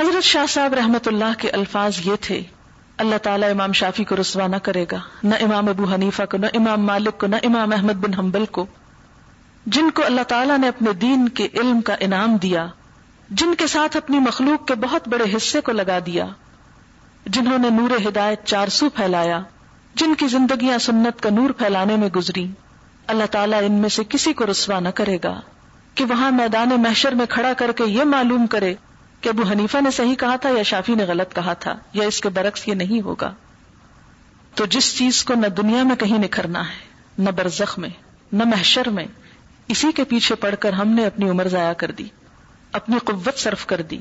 حضرت شاہ صاحب رحمت اللہ کے الفاظ یہ تھے، اللہ تعالیٰ امام شافی کو رسوا نہ کرے گا، نہ امام ابو حنیفہ کو، نہ امام مالک کو، نہ امام احمد بن حنبل کو۔ جن کو اللہ تعالیٰ نے اپنے دین کے علم کا انعام دیا، جن کے ساتھ اپنی مخلوق کے بہت بڑے حصے کو لگا دیا، جنہوں نے نور ہدایت چار سو پھیلایا، جن کی زندگیاں سنت کا نور پھیلانے میں گزری۔ اللہ تعالیٰ ان میں سے کسی کو رسوا نہ کرے گا کہ وہاں میدان محشر میں کھڑا کر کے یہ معلوم کرے کہ ابو حنیفہ نے صحیح کہا تھا یا شافی نے غلط کہا تھا یا اس کے برعکس یہ نہیں ہوگا۔ تو جس چیز کو نہ دنیا میں کہیں نکھرنا ہے، نہ برزخ میں، نہ محشر میں، اسی کے پیچھے پڑ کر ہم نے اپنی عمر ضائع کر دی، اپنی قوت صرف کر دی۔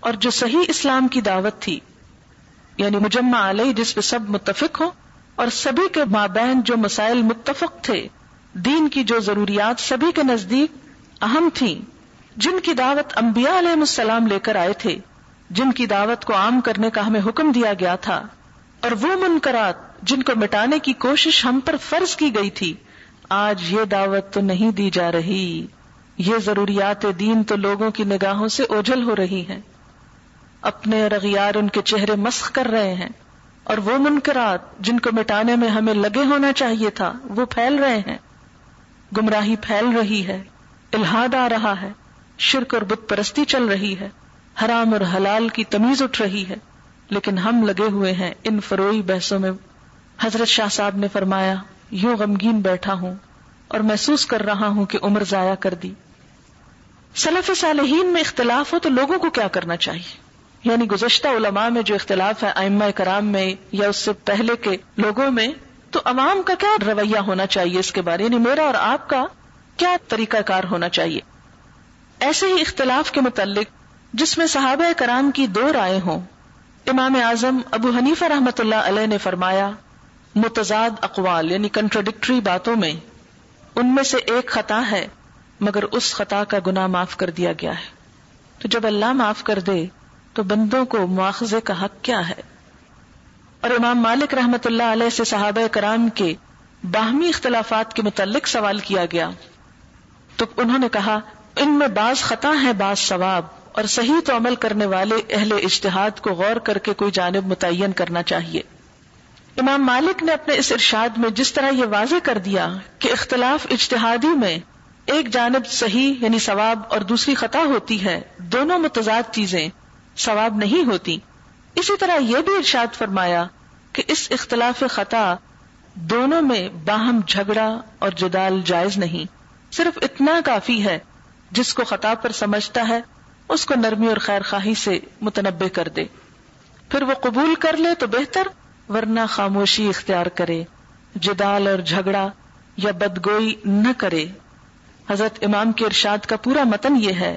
اور جو صحیح اسلام کی دعوت تھی یعنی مجمع علیہ جس پہ سب متفق ہوں اور سبھی کے مابین جو مسائل متفق تھے، دین کی جو ضروریات سبھی کے نزدیک اہم تھیں جن کی دعوت انبیاء علیہ السلام لے کر آئے تھے، جن کی دعوت کو عام کرنے کا ہمیں حکم دیا گیا تھا، اور وہ منکرات جن کو مٹانے کی کوشش ہم پر فرض کی گئی تھی، آج یہ دعوت تو نہیں دی جا رہی۔ یہ ضروریات دین تو لوگوں کی نگاہوں سے اوجھل ہو رہی ہیں۔ اپنے اور اغیار ان کے چہرے مسخ کر رہے ہیں۔ اور وہ منکرات جن کو مٹانے میں ہمیں لگے ہونا چاہیے تھا، وہ پھیل رہے ہیں۔ گمراہی پھیل رہی ہے، الہاد آ رہا ہے۔ شرک اور بت پرستی چل رہی ہے۔ حرام اور حلال کی تمیز اٹھ رہی ہے۔ لیکن ہم لگے ہوئے ہیں ان فروئی بحثوں میں۔ حضرت شاہ صاحب نے فرمایا، یوں غمگین بیٹھا ہوں اور محسوس کر رہا ہوں کہ عمر ضائع کر دی۔ سلف صالحین میں اختلاف ہو تو لوگوں کو کیا کرنا چاہیے؟ یعنی گزشتہ علماء میں جو اختلاف ہے ائمہ کرام میں یا اس سے پہلے کے لوگوں میں، تو عوام کا کیا رویہ ہونا چاہیے اس کے بارے؟ یعنی میرا اور آپ کا کیا طریقہ کار ہونا چاہیے؟ ایسے ہی اختلاف کے متعلق جس میں صحابہ کرام کی دو رائے ہوں۔ امام اعظم ابو حنیف رحمت اللہ علیہ نے فرمایا، متضاد اقوال یعنی کنٹروڈکٹری باتوں میں ان میں سے ایک خطا ہے، مگر اس خطا کا گنا معاف کر دیا گیا ہے۔ تو جب اللہ معاف کر دے، تو بندوں کو مواخذے کا حق کیا ہے؟ اور امام مالک رحمت اللہ علیہ سے صحابہ کرام کے باہمی اختلافات کے متعلق سوال کیا گیا۔ تو انہوں نے کہا ان میں بعض خطا ہے بعض ثواب، اور صحیح تو عمل کرنے والے اہل اجتہاد کو غور کر کے کوئی جانب متعین کرنا چاہیے۔ امام مالک نے اپنے اس ارشاد میں جس طرح یہ واضح کر دیا کہ اختلاف اجتہادی میں ایک جانب صحیح یعنی ثواب اور دوسری خطا ہوتی ہے، دونوں متضاد چیزیں ثواب نہیں ہوتی۔ اسی طرح یہ بھی ارشاد فرمایا کہ اس اختلاف خطا دونوں میں باہم جھگڑا اور جدال جائز نہیں، صرف اتنا کافی ہے جس کو خطا پر سمجھتا ہے، اس کو نرمی اور خیر خواہی سے متنبع کر دے۔ پھر وہ قبول کر لے تو بہتر، ورنہ خاموشی اختیار کرے، جدال اور جھگڑا یا بدگوئی نہ کرے۔ حضرت امام کے ارشاد کا پورا متن یہ ہے۔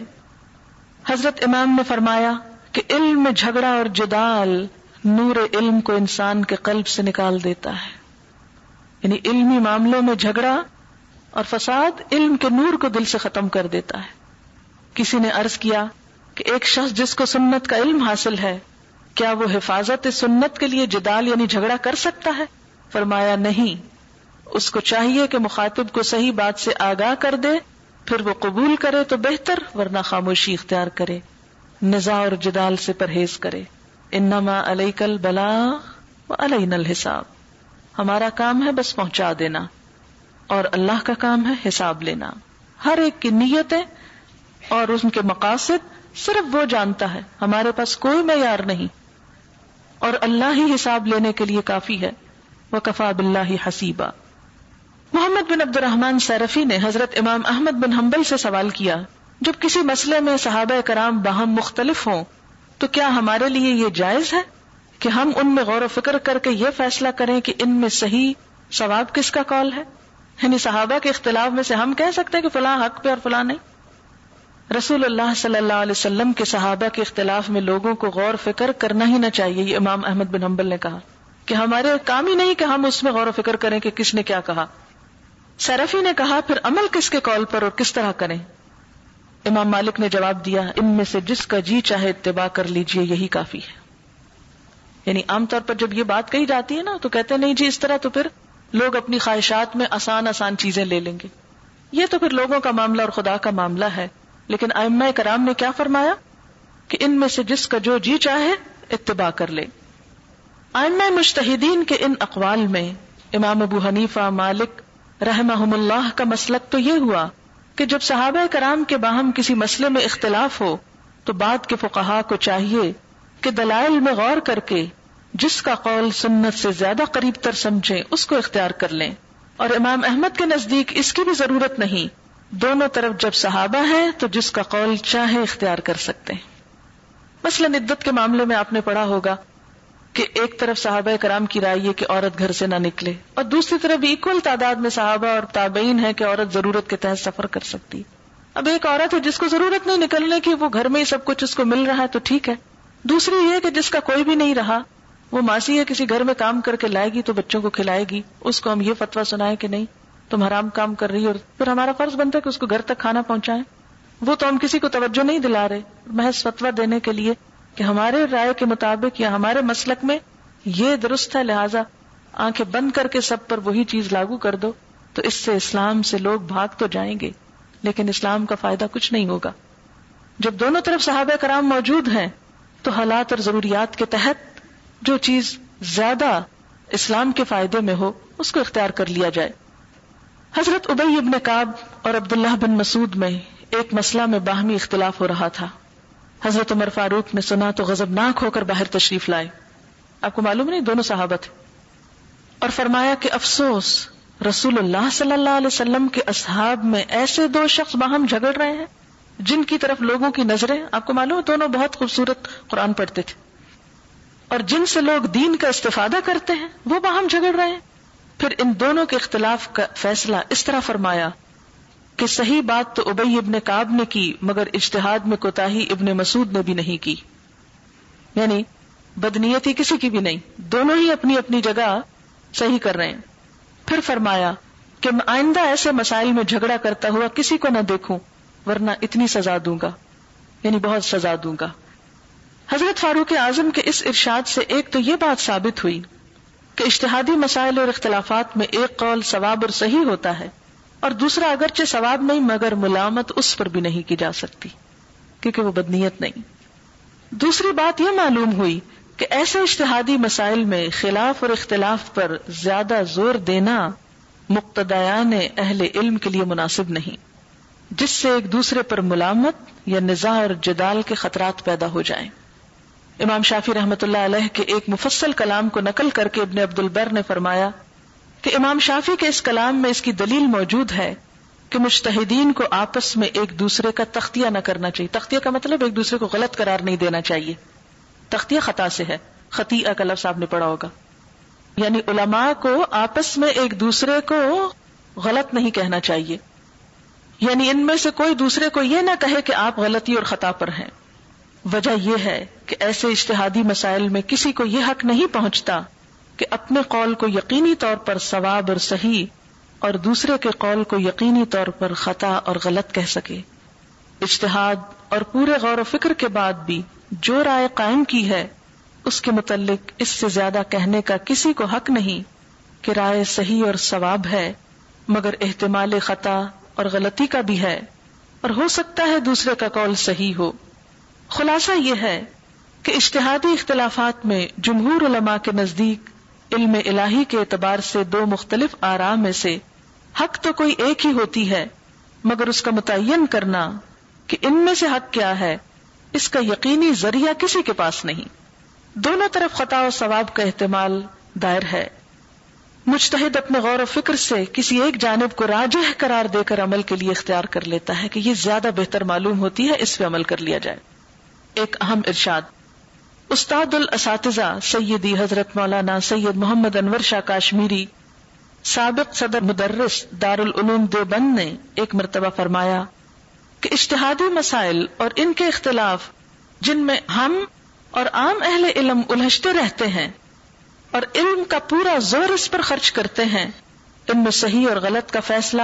حضرت امام نے فرمایا کہ علم میں جھگڑا اور جدال نور علم کو انسان کے قلب سے نکال دیتا ہے۔ یعنی علمی معاملوں میں جھگڑا اور فساد علم کے نور کو دل سے ختم کر دیتا ہے۔ کسی نے ارض کیا کہ ایک شخص جس کو سنت کا علم حاصل ہے، کیا وہ حفاظت سنت کے لیے جدال یعنی جھگڑا کر سکتا ہے؟ فرمایا نہیں۔ اس کو چاہیے کہ مخاطب کو صحیح بات سے آگاہ کر دے، پھر وہ قبول کرے تو بہتر، ورنہ خاموشی اختیار کرے۔ نزا اور جدال سے پرہیز کرے۔ انما علیہ کل بلا علیہ الحساب۔ ہمارا کام ہے بس پہنچا دینا۔ اور اللہ کا کام ہے حساب لینا۔ ہر ایک کی نیتیں اور ان کے مقاصد صرف وہ جانتا ہے، ہمارے پاس کوئی معیار نہیں۔ اور اللہ ہی حساب لینے کے لیے کافی ہے۔ وہ کفا بلّہ حسیبہ محمد بن عبد الرحمان سیرفی نے حضرت امام احمد بن حنبل سے سوال کیا، جب کسی مسئلے میں صحابہ کرام باہم مختلف ہوں، تو کیا ہمارے لیے یہ جائز ہے کہ ہم ان میں غور و فکر کر کے یہ فیصلہ کریں کہ ان میں صحیح ثواب کس کا کال ہے؟ یعنی صحابہ کے اختلاف میں سے ہم کہہ سکتے ہیں کہ فلاں حق پہ اور فلاں نہیں۔ رسول اللہ صلی اللہ علیہ وسلم کے صحابہ کے اختلاف میں لوگوں کو غور فکر کرنا ہی نہ چاہیے، یہ امام احمد بن حنبل نے کہا۔ کہ ہمارے کام ہی نہیں کہ ہم اس میں غور و فکر کریں کہ کس نے کیا کہا۔ سرفی نے کہا، پھر عمل کس کے کال پر اور کس طرح کریں۔ امام مالک نے جواب دیا، ان میں سے جس کا جی چاہے اتباع کر لیجیے، یہی کافی ہے۔ یعنی عام طور پر جب یہ بات کہی جاتی ہے نا، تو کہتے نہیں جی اس طرح تو پھر لوگ اپنی خواہشات میں آسان آسان چیزیں لے لیں گے۔ یہ تو پھر لوگوں کا معاملہ اور خدا کا معاملہ ہے۔ لیکن ائمہ کرام نے کیا فرمایا؟ کہ ان میں سے جس کا جو جی چاہے، اتباع کر لے۔ آئمہ مشتحدین کے ان اقوال میں امام ابو حنیفہ، مالک رحمہ اللہ کا مسلک تو یہ ہوا کہ جب صحابہ کرام کے باہم کسی مسئلے میں اختلاف ہو، تو بعد کے فقہا کو چاہیے کہ دلائل میں غور کر کے جس کا قول سنت سے زیادہ قریب تر سمجھیں، اس کو اختیار کر لیں۔ اور امام احمد کے نزدیک اس کی بھی ضرورت نہیں۔ دونوں طرف جب صحابہ ہے تو جس کا قول چاہے اختیار کر سکتے ہیں۔ مثلاً عدت کے معاملے میں آپ نے پڑھا ہوگا کہ ایک طرف صحابہ کرام کی رائے یہ کہ عورت گھر سے نہ نکلے، اور دوسری طرف اکول تعداد میں صحابہ اور تابعین ہے کہ عورت ضرورت کے تحت سفر کر سکتی۔ اب ایک عورت ہے، جس کو ضرورت نہیں نکلنے کی، وہ گھر میں ہی سب کچھ اس کو مل رہا ہے، تو ٹھیک ہے۔ دوسری یہ کہ جس کا کوئی بھی نہیں رہا وہ ماسی ہے، کسی گھر میں کام کر کے لائے گی تو بچوں کو کھلائے گی۔ اس کو ہم یہ فتوا سنائے کہ نہیں، تم حرام کام کر رہی اور پھر ہمارا فرض بنتا ہے کہ اس کو گھر تک کھانا پہنچائے وہ تو ہم کسی کو توجہ نہیں دلا رہے۔ محض فتوا دینے کے لیے کہ ہمارے رائے کے مطابق یا ہمارے مسلک میں یہ درست ہے، لہذا آنکھیں بند کر کے سب پر وہی چیز لاگو کر دو۔ تو اس سے اسلام سے لوگ بھاگ تو جائیں گے، لیکن اسلام کا فائدہ کچھ نہیں ہوگا۔ جب دونوں طرف صحابہ کرام موجود ہیں، تو حالات اور ضروریات کے تحت جو چیز زیادہ اسلام کے فائدے میں ہو، اس کو اختیار کر لیا جائے۔ حضرت ابئی ابن کاب اور عبداللہ بن مسعود میں ایک مسئلہ میں باہمی اختلاف ہو رہا تھا۔ حضرت عمر فاروق نے سنا تو غزبناک ہو کر باہر تشریف لائے۔ آپ کو معلوم نہیں، دونوں صحابت اور فرمایا کہ افسوس، رسول اللہ صلی اللہ علیہ وسلم کے اصحاب میں ایسے دو شخص باہم جھگڑ رہے ہیں، جن کی طرف لوگوں کی نظریں، آپ کو معلوم ہے، دونوں بہت خوبصورت قرآن پڑھتے تھے۔ اور جن سے لوگ دین کا استفادہ کرتے ہیں، وہ باہم جھگڑ رہے ہیں۔ پھر ان دونوں کے اختلاف کا فیصلہ اس طرح فرمایا کہ صحیح بات تو ابئی ابن کاب نے کی، مگر اشتہاد میں کوتا ابن مسعود نے بھی نہیں کی۔ یعنی بدنیتی کسی کی بھی نہیں، دونوں ہی اپنی اپنی جگہ صحیح کر رہے ہیں۔ پھر فرمایا کہ میں آئندہ ایسے مسائل میں جھگڑا کرتا ہوا کسی کو نہ دیکھوں، ورنہ اتنی سزا دوں گا۔ یعنی بہت سزا دوں گا۔ حضرت فاروق اعظم کے اس ارشاد سے ایک تو یہ بات ثابت ہوئی کہ اشتہادی مسائل اور اختلافات میں ایک قول ثواب اور صحیح ہوتا ہے اور دوسرا اگرچہ ثواب نہیں، مگر ملامت اس پر بھی نہیں کی جا سکتی، کیونکہ وہ بدنیت نہیں۔ دوسری بات یہ معلوم ہوئی کہ ایسے اشتہادی مسائل میں خلاف اور اختلاف پر زیادہ زور دینا مقتدیان اہل علم کے لیے مناسب نہیں، جس سے ایک دوسرے پر ملامت یا نظا اور جدال کے خطرات پیدا ہو جائیں۔ امام شافی رحمت اللہ علیہ کے ایک مفصل کلام کو نقل کر کے ابن عبد البر نے فرمایا کہ امام شافی کے اس کلام میں اس کی دلیل موجود ہے کہ مشتحدین کو آپس میں ایک دوسرے کا تختیہ نہ کرنا چاہیے۔ تختیہ کا مطلب ایک دوسرے کو غلط قرار نہیں دینا چاہیے۔ تختیہ خطا سے ہے۔ خطیہ کا لفظ آپ نے پڑھا ہوگا۔ یعنی علماء کو آپس میں ایک دوسرے کو غلط نہیں کہنا چاہیے۔ یعنی ان میں سے کوئی دوسرے کو یہ نہ کہے کہ آپ غلطی اور خطا پر ہیں۔ وجہ یہ ہے کہ ایسے اشتہادی مسائل میں کسی کو یہ حق نہیں پہنچتا کہ اپنے قول کو یقینی طور پر ثواب اور صحیح اور دوسرے کے قول کو یقینی طور پر خطا اور غلط کہہ سکے۔ اشتہاد اور پورے غور و فکر کے بعد بھی جو رائے قائم کی ہے، اس کے متعلق اس سے زیادہ کہنے کا کسی کو حق نہیں کہ رائے صحیح اور ثواب ہے، مگر احتمال خطا اور غلطی کا بھی ہے۔ اور ہو سکتا ہے دوسرے کا قول صحیح ہو۔ خلاصہ یہ ہے کہ اشتہادی اختلافات میں جمہور علماء کے نزدیک علم الہی کے اعتبار سے دو مختلف آرام میں سے حق تو کوئی ایک ہی ہوتی ہے، مگر اس کا متعین کرنا کہ ان میں سے حق کیا ہے، اس کا یقینی ذریعہ کسی کے پاس نہیں۔ دونوں طرف خطا و ثواب کا احتمال دائر ہے۔ مجتہد اپنے غور و فکر سے کسی ایک جانب کو راجہ قرار دے کر عمل کے لیے اختیار کر لیتا ہے کہ یہ زیادہ بہتر معلوم ہوتی ہے، اس پہ عمل کر لیا جائے۔ ایک اہم ارشاد۔ استاد الاساتذہ سیدی حضرت مولانا سید محمد انور شاہ کاشمیری، سابق صدر مدرس دار العلوم دیوبند نے ایک مرتبہ فرمایا کہ اشتہادی مسائل اور ان کے اختلاف جن میں ہم اور عام اہل علم الجھتے رہتے ہیں اور علم کا پورا زور اس پر خرچ کرتے ہیں، ان میں صحیح اور غلط کا فیصلہ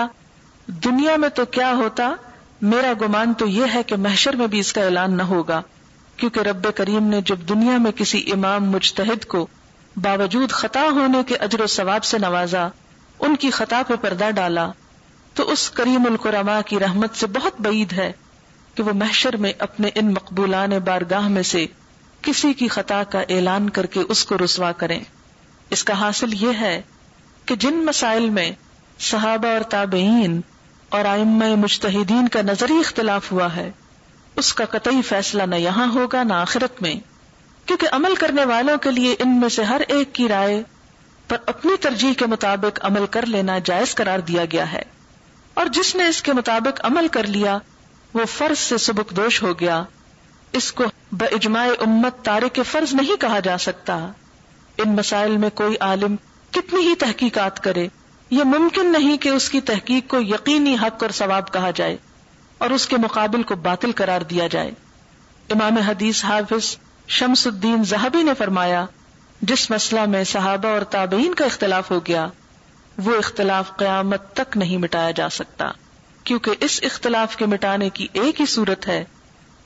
دنیا میں تو کیا ہوتا، میرا گمان تو یہ ہے کہ محشر میں بھی اس کا اعلان نہ ہوگا۔ کیونکہ رب کریم نے جب دنیا میں کسی امام مجتہد کو باوجود خطا ہونے کے اجر و ثواب سے نوازا، ان کی خطا پہ پردہ ڈالا، تو اس کریم القرما کی رحمت سے بہت بعید ہے کہ وہ محشر میں اپنے ان مقبولان بارگاہ میں سے کسی کی خطا کا اعلان کر کے اس کو رسوا کریں۔ اس کا حاصل یہ ہے کہ جن مسائل میں صحابہ اور تابعین اور آئمہ مجتہدین کا نظری اختلاف ہوا ہے اس کا قطعی فیصلہ نہ یہاں ہوگا نہ آخرت میں، کیونکہ عمل کرنے والوں کے لیے ان میں سے ہر ایک کی رائے پر اپنی ترجیح کے مطابق عمل کر لینا جائز قرار دیا گیا ہے۔ اور جس نے اس کے مطابق عمل کر لیا، وہ فرض سے سبک دوش ہو گیا۔ اس کو بجماع امت تارے کے فرض نہیں کہا جا سکتا۔ ان مسائل میں کوئی عالم کتنی ہی تحقیقات کرے، یہ ممکن نہیں کہ اس کی تحقیق کو یقینی حق اور ثواب کہا جائے۔ اور اس کے مقابل کو باطل قرار دیا جائے۔ امام حدیث حافظ شمس الدین زہبی نے فرمایا، جس مسئلہ میں صحابہ اور تابعین کا اختلاف ہو گیا، وہ اختلاف قیامت تک نہیں مٹایا جا سکتا، کیونکہ اس اختلاف کے مٹانے کی ایک ہی صورت ہے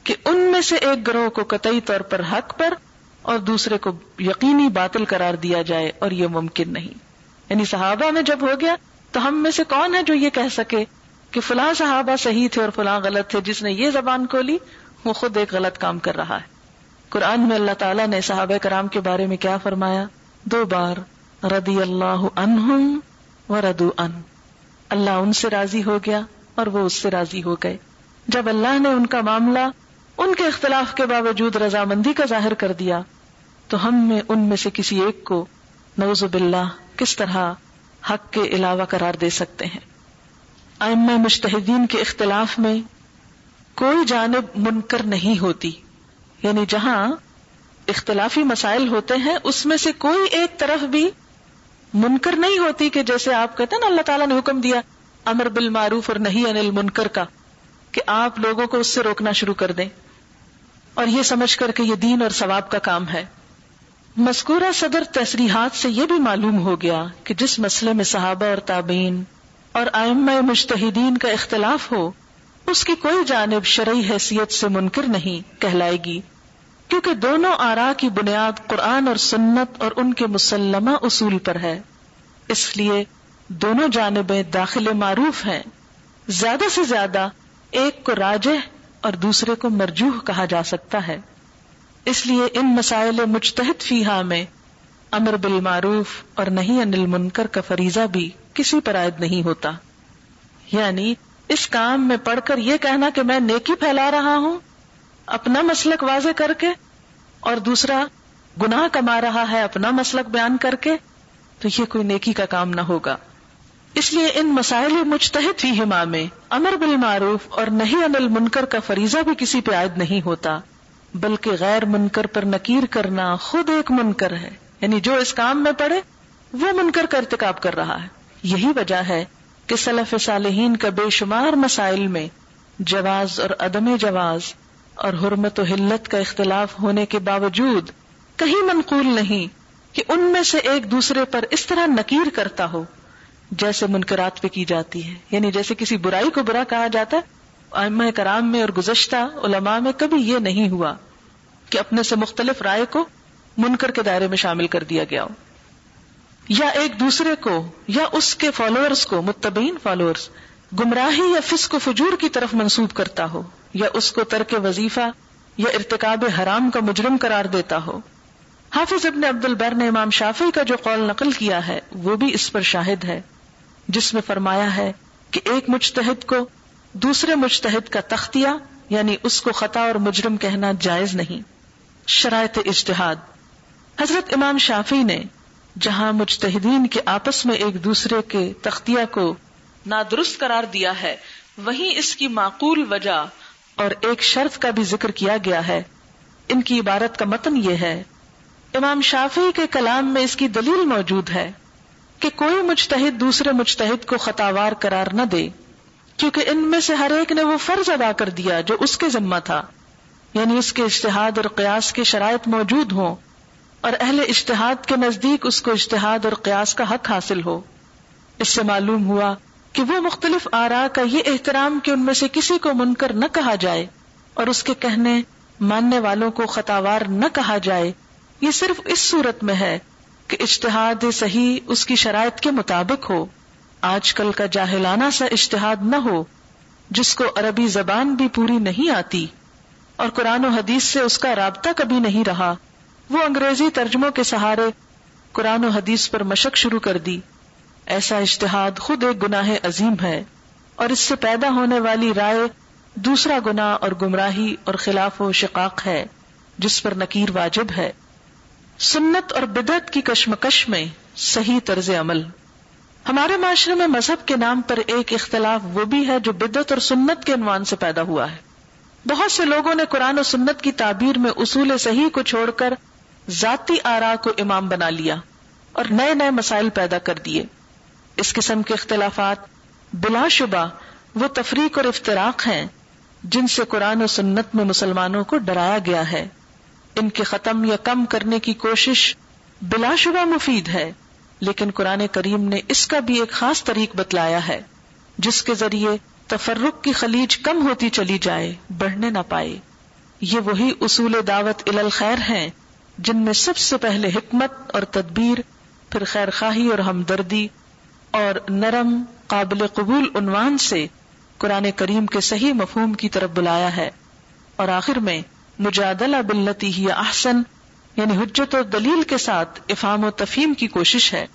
کہ ان میں سے ایک گروہ کو قطعی طور پر حق پر اور دوسرے کو یقینی باطل قرار دیا جائے اور یہ ممکن نہیں۔ یعنی صحابہ میں جب ہو گیا، تو ہم میں سے کون ہے جو یہ کہہ سکے کہ فلاں صحابہ صحیح تھے اور فلاں غلط تھے، جس نے یہ زبان کھولی، وہ خود ایک غلط کام کر رہا ہے۔ قرآن میں اللہ تعالیٰ نے صحابہ کرام کے بارے میں کیا فرمایا؟ دو بار ردی اللہ عنہم و ردو ان۔ اللہ ان سے راضی ہو گیا اور وہ اس سے راضی ہو گئے۔ جب اللہ نے ان کا معاملہ، ان کے اختلاف کے باوجود رضامندی کا ظاہر کر دیا، تو ہم میں، ان میں سے کسی ایک کو نوز باللہ، کس طرح حق کے علاوہ قرار دے سکتے ہیں؟ ائمہ مشتحدین کے اختلاف میں کوئی جانب منکر نہیں ہوتی۔ یعنی جہاں اختلافی مسائل ہوتے ہیں، اس میں سے کوئی ایک طرف بھی منکر نہیں ہوتی کہ جیسے آپ کہتے ہیں نا، اللہ تعالیٰ نے حکم دیا، امر بالمعروف اور نہیں انل منکر کا، کہ آپ لوگوں کو اس سے روکنا شروع کر دیں۔ اور یہ سمجھ کر کے یہ دین اور ثواب کا کام ہے۔ مذکورہ صدر تصریحات سے یہ بھی معلوم ہو گیا کہ جس مسئلے میں صحابہ اور تابعین اور آئمہ مشتحدین کا اختلاف ہو، اس کی کوئی جانب شرعی حیثیت سے منکر نہیں کہلائے گی، کیونکہ دونوں آرا کی بنیاد قرآن اور سنت اور ان کے مسلمہ اصول پر ہے۔ اس لیے دونوں جانبیں داخل معروف ہیں۔ زیادہ سے زیادہ ایک کو راجہ اور دوسرے کو مرجوح کہا جا سکتا ہے۔ اس لیے ان مسائل مجتہد فیحا میں امر بالمعروف اور نہیں انل منکر کا فریضہ بھی کسی پر عائد نہیں ہوتا۔ یعنی اس کام میں پڑھ کر یہ کہنا کہ میں نیکی پھیلا رہا ہوں، اپنا مسلک واضح کر کے، اور دوسرا، گناہ کما رہا ہے، اپنا مسلک بیان کر کے، تو یہ کوئی نیکی کا کام نہ ہوگا۔ اس لیے ان مسائل مجتحد ہی ہما میں امر بالمعروف اور نہیں انل منکر کا فریضہ بھی کسی پہ عائد نہیں ہوتا، بلکہ غیر منکر پر نکیر کرنا خود ایک منکر ہے۔ یعنی جو اس کام میں پڑے وہ منکر کا ارتکاب کر رہا ہے۔ یہی وجہ ہے کہ سلف صالحین کا بے شمار مسائل میں جواز اور عدم جواز اور حرمت و حلت کا اختلاف ہونے کے باوجود کہیں منقول نہیں کہ ان میں سے ایک دوسرے پر اس طرح نکیر کرتا ہو جیسے منکرات پہ کی جاتی ہے۔ یعنی جیسے کسی برائی کو برا کہا جاتا ہے۔ کرام میں اور گزشتہ علماء میں کبھی یہ نہیں ہوا کہ اپنے سے مختلف رائے کو منکر کے دائرے میں شامل کر دیا گیا ہو۔ یا ایک دوسرے کو، یا اس کے فالوورز کو متبین فالوورز گمراہی یا فسق و فجور کی طرف منسوب کرتا ہو، یا اس کو ترک وظیفہ یا ارتکاب حرام کا مجرم قرار دیتا ہو۔ حافظ ابن عبد البر نے امام شافی کا جو قول نقل کیا ہے، وہ بھی اس پر شاہد ہے، جس میں فرمایا ہے کہ ایک مجتہد کو دوسرے مجتہد کا تختیہ یعنی اس کو خطا اور مجرم کہنا جائز نہیں۔ شرائط اجتہاد۔ حضرت امام شافی نے جہاں مجتہدین کے آپس میں ایک دوسرے کے تختیہ کو نادرست قرار دیا ہے، وہیں اس کی معقول وجہ اور ایک شرط کا بھی ذکر کیا گیا ہے۔ ان کی عبارت کا متن یہ ہے، امام شافی کے کلام میں اس کی دلیل موجود ہے کہ کوئی مجتہد دوسرے مجتہد کو خطاوار قرار نہ دے، کیونکہ ان میں سے ہر ایک نے وہ فرض ادا کر دیا جو اس کے ذمہ تھا یعنی اس کے اشتہاد اور قیاس کے شرائط موجود ہوں۔ اور اہل اشتہاد کے نزدیک اس کو اشتہاد اور قیاس کا حق حاصل ہو۔ اس سے معلوم ہوا کہ وہ مختلف آرا کا یہ احترام کہ ان میں سے کسی کو منکر نہ کہا جائے اور اس کے کہنے، ماننے والوں کو خطاوار نہ کہا جائے، یہ صرف اس صورت میں ہے کہ اشتہاد صحیح اس کی شرائط کے مطابق ہو۔ آج کل کا جاہلانہ سا اشتہاد نہ ہو، جس کو عربی زبان بھی پوری نہیں آتی اور قرآن و حدیث سے اس کا رابطہ کبھی نہیں رہا۔ وہ انگریزی ترجموں کے سہارے قرآن و حدیث پر مشق شروع کر دی۔ ایسا اشتہاد خود ایک گناہ عظیم ہے اور اس سے پیدا ہونے والی رائے دوسرا گنا اور گمراہی اور خلاف و شقاق ہے، جس پر نکیر واجب ہے۔ سنت اور بدعت کی کشمکش میں صحیح طرز عمل۔ ہمارے معاشرے میں مذہب کے نام پر ایک اختلاف وہ بھی ہے جو بدعت اور سنت کے عنوان سے پیدا ہوا ہے۔ بہت سے لوگوں نے قرآن و سنت کی تعبیر میں اصول صحیح کو چھوڑ کر ذاتی آرا کو امام بنا لیا اور نئے نئے مسائل پیدا کر دیے۔ اس قسم کے اختلافات بلا شبہ وہ تفریق اور افطراک ہیں جن سے قرآن و سنت میں مسلمانوں کو ڈرایا گیا ہے۔ ان کے ختم یا کم کرنے کی کوشش بلا شبہ مفید ہے، لیکن قرآن کریم نے اس کا بھی ایک خاص طریق بتلایا ہے، جس کے ذریعے تفرق کی خلیج کم ہوتی چلی جائے، بڑھنے نہ پائے۔ یہ وہی اصول دعوت الخیر ہیں جن میں سب سے پہلے حکمت اور تدبیر، پھر خیر خواہی اور ہمدردی اور نرم قابل قبول عنوان سے قرآن کریم کے صحیح مفہوم کی طرف بلایا ہے۔ اور آخر میں، مجادلہ بلتی ہی احسن یعنی حجت و دلیل کے ساتھ افہام و تفہیم کی کوشش ہے۔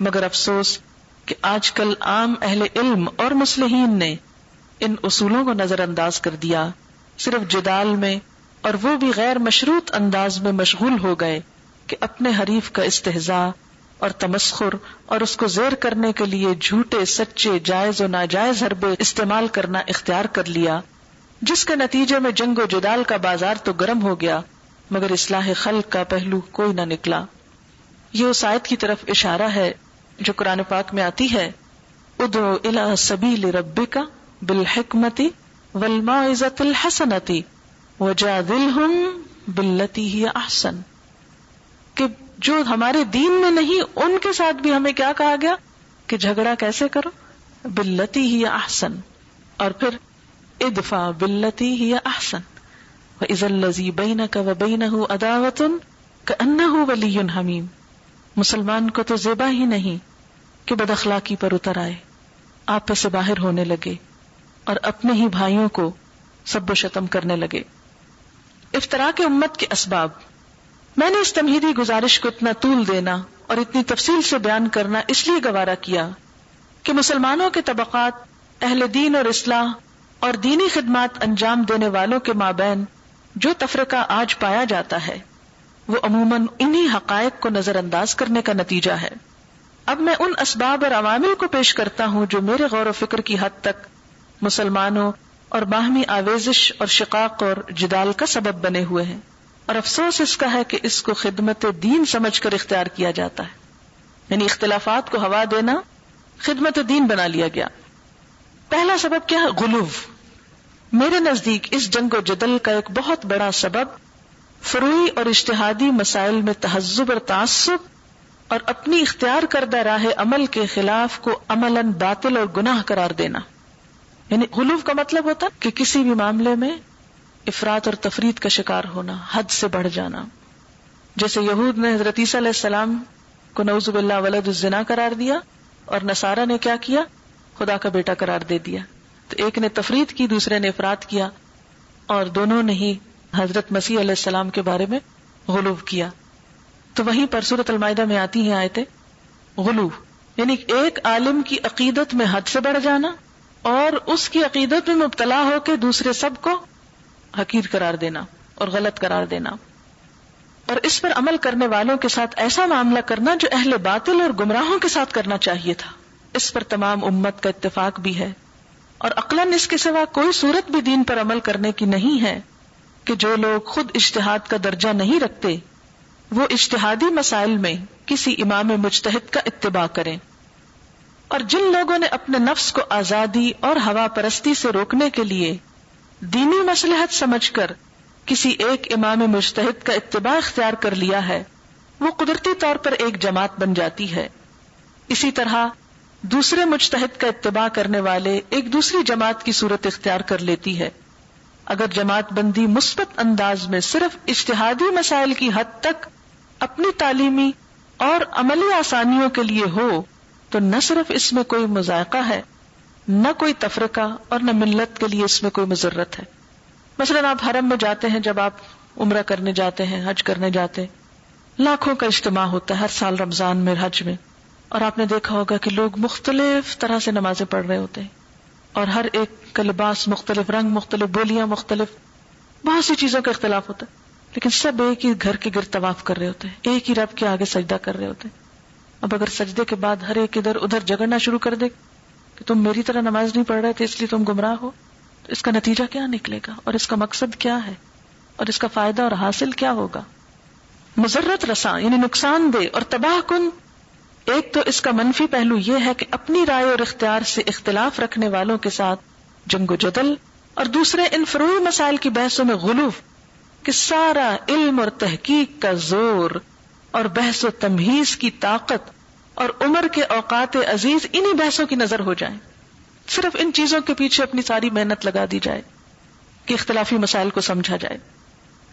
مگر افسوس کہ آج کل عام اہل علم اور مسلحین نے ان اصولوں کو نظر انداز کر دیا۔ صرف جدال میں اور وہ بھی غیر مشروط انداز میں مشغول ہو گئے کہ اپنے حریف کا استحضاء اور تمسخر اور اس کو زیر کرنے کے لیے جھوٹے، سچے، جائز و ناجائز حربے استعمال کرنا اختیار کر لیا، جس کے نتیجے میں جنگ و جدال کا بازار تو گرم ہو گیا، مگر اصلاح خلق کا پہلو کوئی نہ نکلا۔ یہ اس آیت کی طرف اشارہ ہے جو قرآن پاک میں آتی ہے ادو الا سبیل ربک بالحکمتی والموعظۃ الحسنتی وجادلہم باللتی ہی احسن، کہ جو ہمارے دین میں نہیں، ان کے ساتھ بھی ہمیں کیا کہا گیا؟ کہ جھگڑا کیسے کرو؟ بلتی ہی احسن، اور پھر ادفا بلتی ہی احسن الزی بین کا و بین اداوتن کا ان ولی حمیم مسلمان کو تو زیبا ہی نہیں کہ بد اخلاقی پر اتر آئے، آپ سے باہر ہونے لگے، اور اپنے ہی بھائیوں کو سب و شتم کرنے لگے۔ افطرا کے امت کے اسباب۔ میں نے اس تمہیدی گزارش کو اتنا طول دینا اور اتنی تفصیل سے بیان کرنا اس لیے گوارا کیا کہ مسلمانوں کے طبقات، اہل دین اور اصلاح اور دینی خدمات انجام دینے والوں کے مابین جو تفرقہ آج پایا جاتا ہے، وہ عموماً انہی حقائق کو نظر انداز کرنے کا نتیجہ ہے۔ اب میں ان اسباب اور عوامل کو پیش کرتا ہوں جو میرے غور و فکر کی حد تک مسلمانوں اور باہمی آویزش اور شقاق اور جدال کا سبب بنے ہوئے ہیں۔ اور افسوس اس کا ہے کہ اس کو خدمت دین سمجھ کر اختیار کیا جاتا ہے۔ یعنی اختلافات کو ہوا دینا خدمت دین بنا لیا گیا۔ پہلا سبب کیا ہے؟ غلوف۔ میرے نزدیک اس جنگ و جدل کا ایک بہت بڑا سبب فروئی اور اشتہادی مسائل میں تہذب اور تعصب اور اپنی اختیار کردہ راہ عمل کے خلاف کو عمل باطل اور گناہ قرار دینا۔ یعنی غلوف کا مطلب ہوتا کہ کسی بھی معاملے میں افراد اور تفرید کا شکار ہونا، حد سے بڑھ جانا۔ جیسے یہود نے حضرت عیسیٰ علیہ السلام کو نوزب اللہ ولد الزنا قرار دیا اور نصارہ نے کیا کیا؟ خدا کا بیٹا قرار دے دیا۔ تو ایک نے تفرید کی، دوسرے نے افراد کیا اور دونوں نے ہی حضرت مسیح علیہ السلام کے بارے میں غلوب کیا۔ تو وہیں پر صورت المائدہ میں آتی ہیں آئے تھے غلوب یعنی ایک عالم کی عقیدت میں حد سے بڑھ جانا اور اس کی عقیدت میں مبتلا ہو کے دوسرے سب کو حقیر قرار دینا اور غلط قرار دینا۔ اور اس پر عمل کرنے والوں کے ساتھ ایسا معاملہ کرنا جو اہل باطل اور گمراہوں کے ساتھ کرنا چاہیے تھا۔ اس پر تمام امت کا اتفاق بھی ہے۔ اور عقلاً اس کے سوا کوئی صورت بھی دین پر عمل کرنے کی نہیں ہے کہ جو لوگ خود اشتہاد کا درجہ نہیں رکھتے، وہ اشتہادی مسائل میں کسی امام مجتہد کا اتباع کریں۔ اور جن لوگوں نے اپنے نفس کو آزادی اور ہوا پرستی سے روکنے کے لیے دینی مسلحت سمجھ کر کسی ایک امام مجتہد کا اتباع اختیار کر لیا ہے، وہ قدرتی طور پر ایک جماعت بن جاتی ہے۔ اسی طرح دوسرے مجتہد کا اتباع کرنے والے ایک دوسری جماعت کی صورت اختیار کر لیتی ہے۔ اگر جماعت بندی مثبت انداز میں صرف اشتہادی مسائل کی حد تک اپنی تعلیمی اور عملی آسانیوں کے لیے ہو تو نہ صرف اس میں کوئی مذائقہ ہے، نہ کوئی تفرقہ اور نہ ملت کے لیے اس میں کوئی مذرت ہے۔ مثلاً آپ حرم میں جاتے ہیں، جب آپ عمرہ کرنے جاتے ہیں، حج کرنے جاتے ہیں۔ لاکھوں کا اجتماع ہوتا ہے ہر سال رمضان میں حج میں۔ اور آپ نے دیکھا ہوگا کہ لوگ مختلف طرح سے نمازیں پڑھ رہے ہوتے ہیں۔ اور ہر ایک کا لباس مختلف، رنگ مختلف، بولیاں مختلف، بہت سی چیزوں کا اختلاف ہوتا ہے۔ لیکن سب ایک ہی گھر کے گرد طواف کر رہے ہوتے ہیں، ایک ہی رب کے آگے سجدہ کر رہے ہوتے ہیں۔ اب اگر سجدے کے بعد ہر ایک ادھر ادھر جگڑنا شروع کر دے کہ تم میری طرح نماز نہیں پڑھ رہے تھے اس لیے تم گمراہ ہو، تو اس کا نتیجہ کیا نکلے گا؟ اور اس کا مقصد کیا ہے؟ اور اس کا فائدہ اور حاصل کیا ہوگا؟ مزرت رساں یعنی نقصان دے اور تباہ کن۔ ایک تو اس کا منفی پہلو یہ ہے کہ اپنی رائے اور اختیار سے اختلاف رکھنے والوں کے ساتھ جنگ و جدل، اور دوسرے ان فروئی مسائل کی بحثوں میں غلوف کہ سارا علم اور تحقیق کا زور اور بحث و تمہیز کی طاقت اور عمر کے اوقات عزیز انہی بحثوں کی نظر ہو جائے صرف ان چیزوں کے پیچھے اپنی ساری محنت لگا دی جائے کہ اختلافی مسائل کو سمجھا جائے۔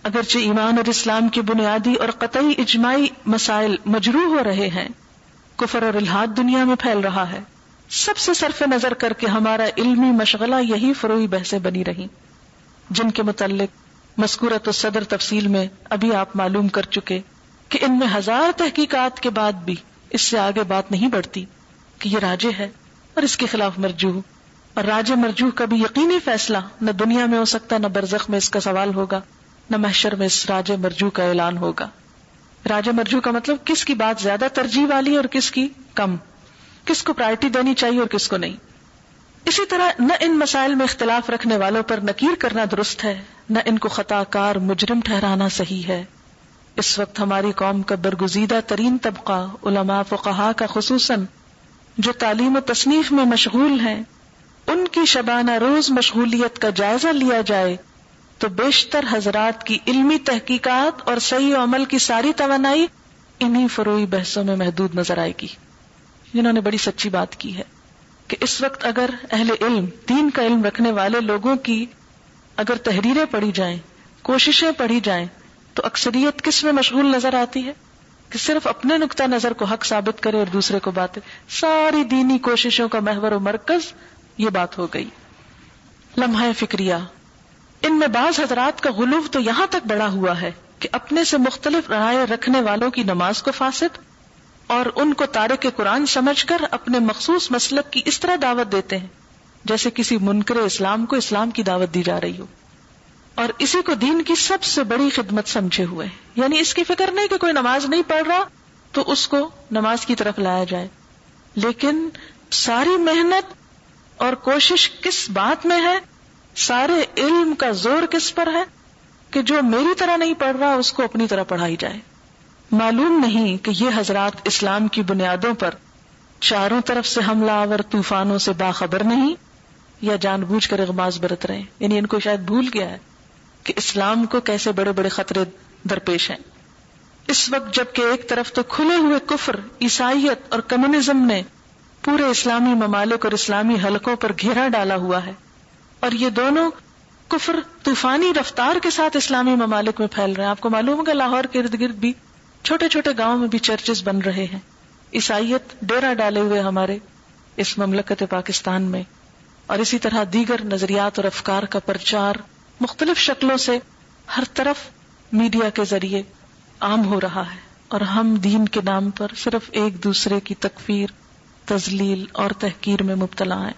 اگرچہ ایمان اور اسلام کی بنیادی اور قطعی اجماعی مسائل مجروح ہو رہے ہیں، کفر اور الحاد دنیا میں پھیل رہا ہے۔ سب سے صرف نظر کر کے ہمارا علمی مشغلہ یہی فروئی بحثیں بنی رہی جن کے متعلق مسکورت و صدر تفصیل میں ابھی آپ معلوم کر چکے کہ ان میں ہزار تحقیقات کے بعد بھی اس سے آگے بات نہیں بڑھتی کہ یہ راجے ہے اور اس کے خلاف مرجوح اور راجے مرجوح کا بھی یقینی فیصلہ نہ دنیا میں ہو سکتا، نہ برزخ میں اس کا سوال ہوگا، نہ محشر میں اس راجے مرجو کا اعلان ہوگا۔ راجا مرجو کا مطلب کس کی بات زیادہ ترجیح والی اور کس کی کم؟ کس کو پرائرٹی دینی چاہیے اور کس کو نہیں؟ اسی طرح نہ ان مسائل میں اختلاف رکھنے والوں پر نکیر کرنا درست ہے، نہ ان کو خطا کار مجرم ٹھہرانا صحیح ہے۔ اس وقت ہماری قوم کا برگزیدہ ترین طبقہ علماء فقہا کا خصوصاً جو تعلیم و تصنیف میں مشغول ہیں، ان کی شبانہ روز مشغولیت کا جائزہ لیا جائے تو بیشتر حضرات کی علمی تحقیقات اور صحیح عمل کی ساری توانائی انہی فروئی بحثوں میں محدود نظر آئے گی۔ جنہوں نے بڑی سچی بات کی ہے کہ اس وقت اگر اہل علم، دین کا علم رکھنے والے لوگوں کی اگر تحریریں پڑھی جائیں، کوششیں پڑھی جائیں تو اکثریت کس میں مشغول نظر آتی ہے؟ کہ صرف اپنے نقطۂ نظر کو حق ثابت کرے اور دوسرے کو بات ساری دینی کوششوں کا محور و مرکز یہ بات ہو گئی۔ لمحہ فکریہ۔ ان میں بعض حضرات کا غلوف تو یہاں تک بڑا ہوا ہے کہ اپنے سے مختلف رائے رکھنے والوں کی نماز کو فاسد اور ان کو تارک قرآن سمجھ کر اپنے مخصوص مسلک کی اس طرح دعوت دیتے ہیں، جیسے کسی منکر اسلام کو اسلام کی دعوت دی جا رہی ہو۔ اور اسی کو دین کی سب سے بڑی خدمت سمجھے ہوئے۔ یعنی اس کی فکر نہیں کہ کوئی نماز نہیں پڑھ رہا تو اس کو نماز کی طرف لایا جائے۔ لیکن ساری محنت اور کوشش کس بات میں ہے؟ سارے علم کا زور کس پر ہے کہ جو میری طرح نہیں پڑھ رہا اس کو اپنی طرح پڑھائی جائے؟ معلوم نہیں کہ یہ حضرات اسلام کی بنیادوں پر چاروں طرف سے حملہ آور طوفانوں سے باخبر نہیں یا جان بوجھ کر اغماز برت رہے یعنی ان کو شاید بھول گیا ہے۔ کہ اسلام کو کیسے بڑے بڑے خطرے درپیش ہیں۔ اس وقت جبکہ ایک طرف تو کھلے ہوئے کفر، عیسائیت اور کمیونزم نے پورے اسلامی ممالک اور اسلامی حلقوں پر گھیرا ڈالا ہوا ہے۔ اور یہ دونوں کفر طوفانی رفتار کے ساتھ اسلامی ممالک میں پھیل رہے ہیں۔ آپ کو معلوم ہوگا لاہور کے ارد گرد بھی چھوٹے چھوٹے گاؤں میں بھی چرچز بن رہے ہیں۔ عیسائیت ڈیرا ڈالے ہوئے ہمارے اس مملکت پاکستان میں۔ اور اسی طرح دیگر نظریات اور افکار کا پرچار مختلف شکلوں سے ہر طرف میڈیا کے ذریعے عام ہو رہا ہے اور ہم دین کے نام پر صرف ایک دوسرے کی تکفیر تزلیل اور تحقیر میں مبتلا ہیں۔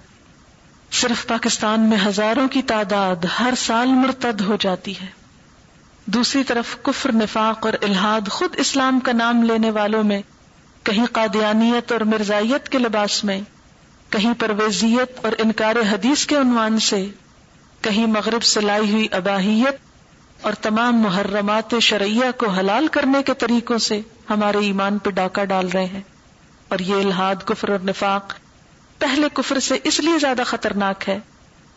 صرف پاکستان میں ہزاروں کی تعداد ہر سال مرتد ہو جاتی ہے۔ دوسری طرف کفر، نفاق اور الحاد خود اسلام کا نام لینے والوں میں کہیں قادیانیت اور مرزائیت کے لباس میں، کہیں پرویزیت اور انکار حدیث کے عنوان سے کہیں مغرب سے لائی ہوئی اباہیت اور تمام محرمات شرعیہ کو حلال کرنے کے طریقوں سے ہمارے ایمان پہ ڈاکہ ڈال رہے ہیں۔ اور یہ الحاد کفر اور نفاق پہلے کفر سے اس لیے زیادہ خطرناک ہے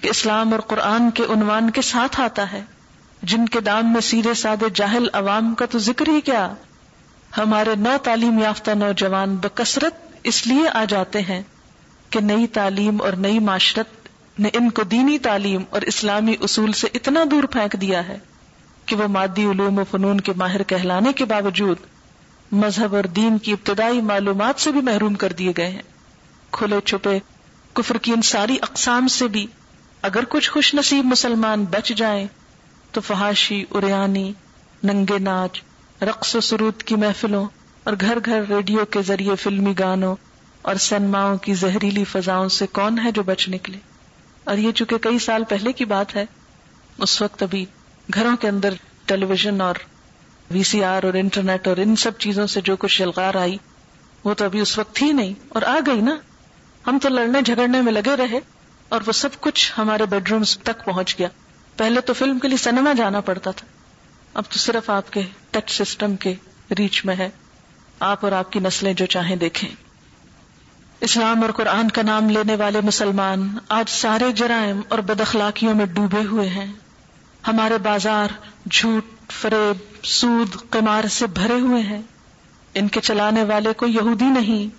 کہ اسلام اور قرآن کے عنوان کے ساتھ آتا ہے۔ جن کے دام میں سیدھے سادے جاہل عوام کا تو ذکر ہی کیا۔ ہمارے نو تعلیم یافتہ نوجوان بکثرت اس لیے آ جاتے ہیں کہ نئی تعلیم اور نئی معاشرت نے ان کو دینی تعلیم اور اسلامی اصول سے اتنا دور پھینک دیا ہے کہ وہ مادی علوم و فنون کے ماہر کہلانے کے باوجود مذہب اور دین کی ابتدائی معلومات سے بھی محروم کر دیے گئے ہیں۔ کھلے چھپے کفر کی ان ساری اقسام سے بھی اگر کچھ خوش نصیب مسلمان بچ جائیں تو فحاشی، اریانی، ننگے ناچ، رقص و سرود کی محفلوں اور گھر گھر ریڈیو کے ذریعے فلمی گانوں اور سنماؤں کی زہریلی فضاؤں سے کون ہے جو بچ نکلے؟ اور یہ چونکہ کئی سال پہلے کی بات ہے، اس وقت ابھی گھروں کے اندر ٹیلی ویژن اور وی سی آر اور انٹرنیٹ اور ان سب چیزوں سے جو کچھ شلغار آئی، وہ تو ابھی اس وقت تھی نہیں اور آ گئی نا۔ ہم تو لڑنے جھگڑنے میں لگے رہے اور وہ سب کچھ ہمارے بیڈ رومس تک پہنچ گیا۔ پہلے تو فلم کے لیے سنیما جانا پڑتا تھا۔ اب تو صرف آپ کے ٹچ سسٹم کے ریچ میں ہے۔ آپ اور آپ کی نسلیں جو چاہیں دیکھیں۔ اسلام اور قرآن کا نام لینے والے مسلمان آج سارے جرائم اور بدخلاقیوں میں ڈوبے ہوئے ہیں۔ ہمارے بازار جھوٹ، فریب، سود، قمار سے بھرے ہوئے ہیں۔ ان کے چلانے والے کو یہودی نہیں،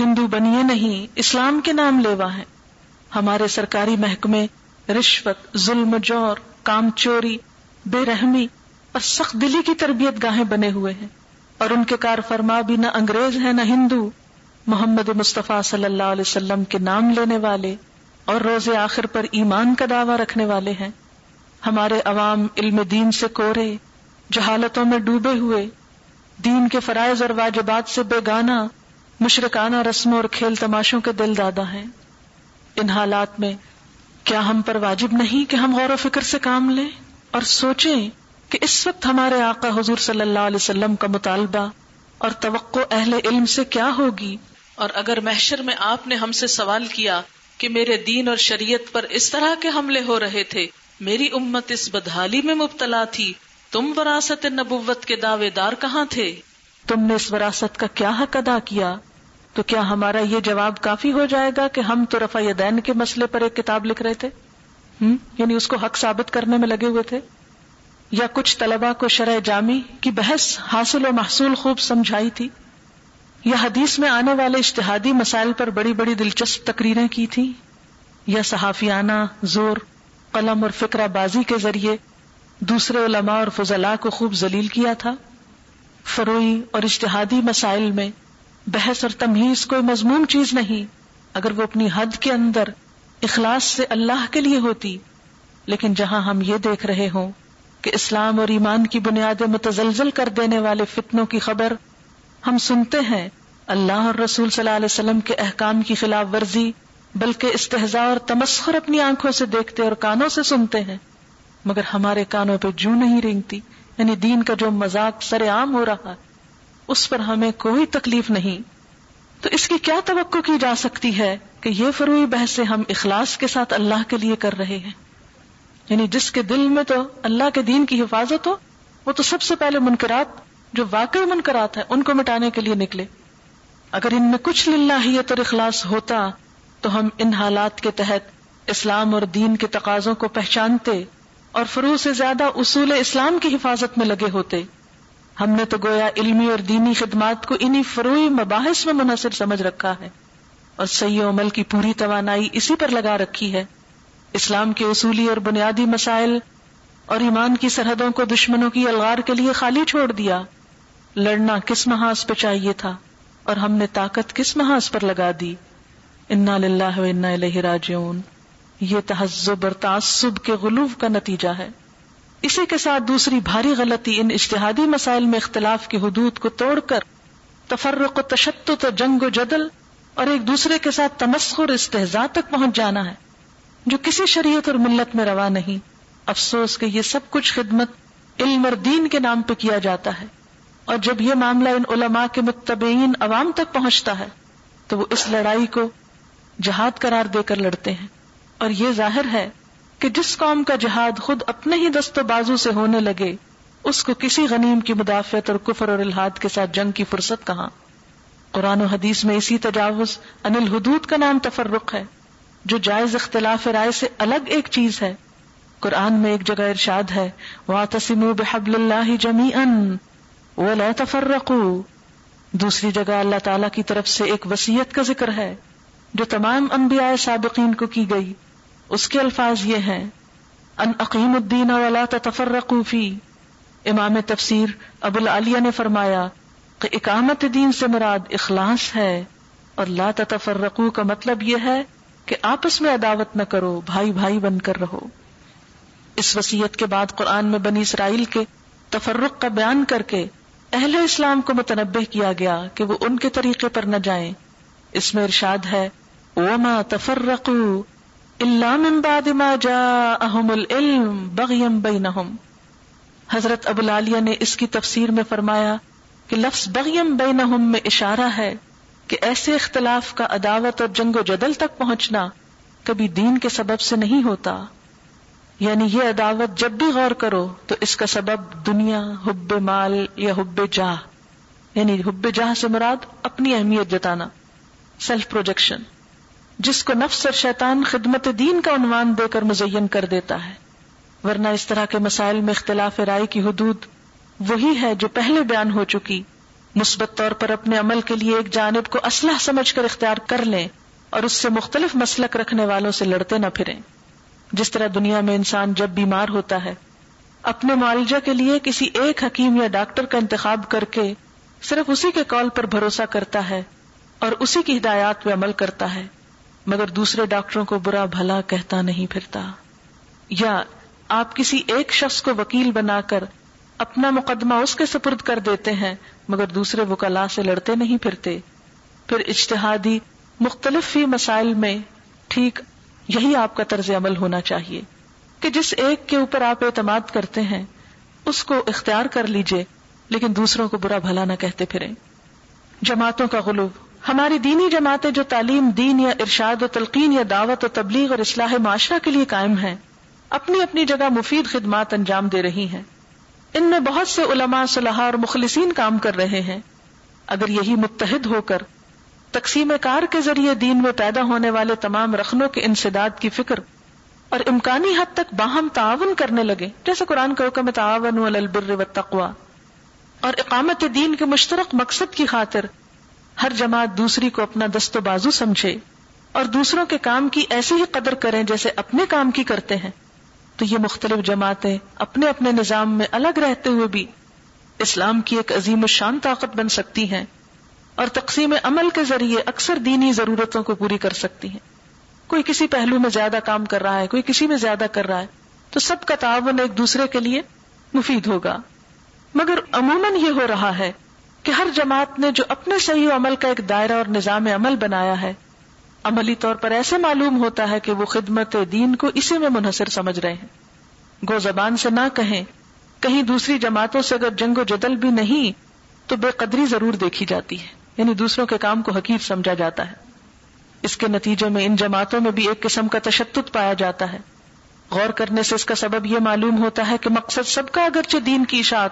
ہندو بنیے نہیں، اسلام کے نام لیوا ہے ہمارے سرکاری محکمے رشوت، ظلم جور، کام چوری، بے رحمی اور سخت دلی کی تربیت گاہیں بنے ہوئے ہیں۔ اور ان کے کار فرما بھی نہ انگریز ہے نہ ہندو۔ محمد مصطفیٰ صلی اللہ علیہ وسلم کے نام لینے والے اور روز آخر پر ایمان کا دعوی رکھنے والے ہیں۔ ہمارے عوام علم دین سے کورے، جہالتوں میں ڈوبے ہوئے، دین کے فرائض اور واجبات سے بے گانا، مشرکانہ رسموں اور کھیل تماشوں کے دل دادا ہیں۔ ان حالات میں کیا ہم پر واجب نہیں کہ ہم غور و فکر سے کام لیں اور سوچیں کہ اس وقت ہمارے آقا حضور صلی اللہ علیہ وسلم کا مطالبہ اور توقع اہل علم سے کیا ہوگی؟ اور اگر محشر میں آپ نے ہم سے سوال کیا کہ میرے دین اور شریعت پر اس طرح کے حملے ہو رہے تھے، میری امت اس بدحالی میں مبتلا تھی۔ تم وراثت نبوت کے دعوے دار کہاں تھے؟ تم نے اس وراثت کا کیا حق ادا کیا؟ تو کیا ہمارا یہ جواب کافی ہو جائے گا کہ ہم تو رفا دین کے مسئلے پر ایک کتاب لکھ رہے تھے؟ یعنی اس کو حق ثابت کرنے میں لگے ہوئے تھے؟ یا کچھ طلبا کو شرح جامی کی بحث حاصل و محصول خوب سمجھائی تھی؟ یا حدیث میں آنے والے اشتہادی مسائل پر بڑی بڑی دلچسپ تقریریں کی تھی یا صحافیانہ زور، قلم اور فکرہ بازی کے ذریعے دوسرے علماء اور فضلاء کو خوب ذلیل کیا تھا۔ فروئی اور اشتہادی مسائل میں بحث اور تمہیز کوئی مضمون چیز نہیں۔ اگر وہ اپنی حد کے اندر اخلاص سے اللہ کے لیے ہوتی، لیکن جہاں ہم یہ دیکھ رہے ہوں کہ اسلام اور ایمان کی بنیادیں متزلزل کر دینے والے فتنوں کی خبر ہم سنتے ہیں اللہ اور رسول صلی اللہ علیہ وسلم کے احکام کی خلاف ورزی، بلکہ استحضاء اور تمسخر اپنی آنکھوں سے دیکھتے اور کانوں سے سنتے ہیں۔ مگر ہمارے کانوں پہ جو نہیں رینگتی یعنی دین کا جو مذاق سر عام ہو رہا، اس پر ہمیں کوئی تکلیف نہیں۔ تو اس کی کیا توقع کی جا سکتی ہے کہ یہ فروئی بحثیں ہم اخلاص کے ساتھ اللہ کے لیے کر رہے ہیں؟ یعنی جس کے دل میں تو اللہ کے دین کی حفاظت ہو، وہ تو سب سے پہلے منکرات جو واقعی منکرات ہیں، ان کو مٹانے کے لیے نکلے۔ اگر ان میں کچھ للہیت اور اخلاص ہوتا، تو ہم ان حالات کے تحت اسلام اور دین کے تقاضوں کو پہچانتے اور فرو سے زیادہ اصول اسلام کی حفاظت میں لگے ہوتے۔ ہم نے تو گویا علمی اور دینی خدمات کو انہی فروئی مباحث میں منحصر سمجھ رکھا ہے۔ اور سی عمل کی پوری توانائی اسی پر لگا رکھی ہے۔ اسلام کے اصولی اور بنیادی مسائل اور ایمان کی سرحدوں کو دشمنوں کی الغار کے لیے خالی چھوڑ دیا۔ لڑنا کس محاذ پہ چاہیے تھا اور ہم نے طاقت کس محاذ پر لگا دی؟ انا للہ و انا الہ راجعون۔ یہ تہذب اور تعصب کے غلوف کا نتیجہ ہے۔ اسی کے ساتھ دوسری بھاری غلطی ان اشتہادی مسائل میں اختلاف کی حدود کو توڑ کر تفرق و تشدد جنگ و جدل اور ایک دوسرے کے ساتھ تمسخر استحزا تک پہنچ جانا ہے، جو کسی شریعت اور ملت میں روا نہیں۔ افسوس کہ یہ سب کچھ خدمت علم اور دین کے نام پہ کیا جاتا ہے۔ اور جب یہ معاملہ ان علماء کے متبعین عوام تک پہنچتا ہے، تو وہ اس لڑائی کو جہاد قرار دے کر لڑتے ہیں۔ اور یہ ظاہر ہے کہ جس قوم کا جہاد خود اپنے ہی دست و بازو سے ہونے لگے، اس کو کسی غنیم کی مدافعت اور کفر اور الحاد کے ساتھ جنگ کی فرصت کہاں؟ قرآن و حدیث میں اسی تجاوز انل حدود کا نام تفرق ہے، جو جائز اختلاف رائے سے الگ ایک چیز ہے۔ قرآن میں ایک جگہ ارشاد ہے وَاتَسِمُوا بِحَبْلِ اللَّهِ جَمِيعًا۔ وَلَا تَفَرَّقُوا۔ دوسری جگہ اللہ تعالی کی طرف سے ایک وسیعت کا ذکر ہے، جو تمام انبیاء سابقین کو کی گئی۔ اس کے الفاظ یہ ہیں، ان اقیم الدین ولا تفرقوا فی۔ امام تفسیر ابو العالیہ نے فرمایا کہ اقامت دین سے مراد اخلاص ہے، اور لا تفرقو کا مطلب یہ ہے کہ آپس میں عداوت نہ کرو، بھائی بھائی بن کر رہو۔ اس وسیعت کے بعد قرآن میں بنی اسرائیل کے تفرق کا بیان کر کے اہل اسلام کو متنبع کیا گیا کہ وہ ان کے طریقے پر نہ جائیں۔ اس میں ارشاد ہے، وما تفرقوا الا من بعد ما جاءهم العلم بغيا بينهم۔ حضرت ابو العالیہ نے اس کی تفسیر میں فرمایا کہ لفظ بغیم بینہم میں اشارہ ہے کہ ایسے اختلاف کا عداوت اور جنگ و جدل تک پہنچنا کبھی دین کے سبب سے نہیں ہوتا۔ یعنی یہ عداوت جب بھی غور کرو تو اس کا سبب دنیا، حب مال یا حب جاہ۔ یعنی حب جاہ سے مراد اپنی اہمیت جتانا سیلف پروجیکشن جس کو نفس اور شیطان خدمت دین کا عنوان دے کر مزین کر دیتا ہے۔ ورنہ اس طرح کے مسائل میں اختلاف رائے کی حدود وہی ہے جو پہلے بیان ہو چکی۔ مثبت طور پر اپنے عمل کے لیے ایک جانب کو اسلحہ سمجھ کر اختیار کر لیں اور اس سے مختلف مسلک رکھنے والوں سے لڑتے نہ پھریں۔ جس طرح دنیا میں انسان جب بیمار ہوتا ہے، اپنے معالجہ کے لیے کسی ایک حکیم یا ڈاکٹر کا انتخاب کر کے صرف اسی کے کال پر بھروسہ کرتا ہے اور اسی کی ہدایات پہ عمل کرتا ہے، مگر دوسرے ڈاکٹروں کو برا بھلا کہتا نہیں پھرتا۔ یا آپ کسی ایک شخص کو وکیل بنا کر اپنا مقدمہ اس کے سپرد کر دیتے ہیں، مگر دوسرے وکلا سے لڑتے نہیں پھرتے۔ پھر اجتہادی مختلف ہی مسائل میں ٹھیک یہی آپ کا طرز عمل ہونا چاہیے کہ جس ایک کے اوپر آپ اعتماد کرتے ہیں، اس کو اختیار کر لیجیے، لیکن دوسروں کو برا بھلا نہ کہتے پھریں۔ جماعتوں کا غلوب ہماری دینی جماعتیں جو تعلیم، دین یا ارشاد و تلقین یا دعوت و تبلیغ اور اصلاح معاشرہ کے لیے قائم ہیں، اپنی اپنی جگہ مفید خدمات انجام دے رہی ہیں۔ ان میں بہت سے علماء، صلاح اور مخلصین کام کر رہے ہیں۔ اگر یہی متحد ہو کر تقسیم کار کے ذریعے دین میں پیدا ہونے والے تمام رخنوں کے انسداد کی فکر اور امکانی حد تک باہم تعاون کرنے لگے، جیسے قرآن کا حکم تعاون البر و تقوا اور اقامت دین کے مشترک مقصد کی خاطر ہر جماعت دوسری کو اپنا دست و بازو سمجھے اور دوسروں کے کام کی ایسی ہی قدر کریں جیسے اپنے کام کی کرتے ہیں۔ تو یہ مختلف جماعتیں اپنے اپنے نظام میں الگ رہتے ہوئے بھی اسلام کی ایک عظیم و شان طاقت بن سکتی ہیں۔ اور تقسیم عمل کے ذریعے اکثر دینی ضرورتوں کو پوری کر سکتی ہیں۔ کوئی کسی پہلو میں زیادہ کام کر رہا ہے، کوئی کسی میں زیادہ کر رہا ہے، تو سب کا تعاون ایک دوسرے کے لیے مفید ہوگا۔ مگر عموماً یہ ہو رہا ہے کہ ہر جماعت نے جو اپنے صحیح عمل کا ایک دائرہ اور نظام عمل بنایا ہے، عملی طور پر ایسے معلوم ہوتا ہے کہ وہ خدمت دین کو اسی میں منحصر سمجھ رہے ہیں۔ گو زبان سے نہ کہیں کہیں دوسری جماعتوں سے اگر جنگ و جدل بھی نہیں، تو بے قدری ضرور دیکھی جاتی ہے۔ یعنی دوسروں کے کام کو حقیق سمجھا جاتا ہے۔ اس کے نتیجے میں ان جماعتوں میں بھی ایک قسم کا تشدد پایا جاتا ہے۔ غور کرنے سے اس کا سبب یہ معلوم ہوتا ہے کہ مقصد سب کا اگرچہ دین کی اشاعت،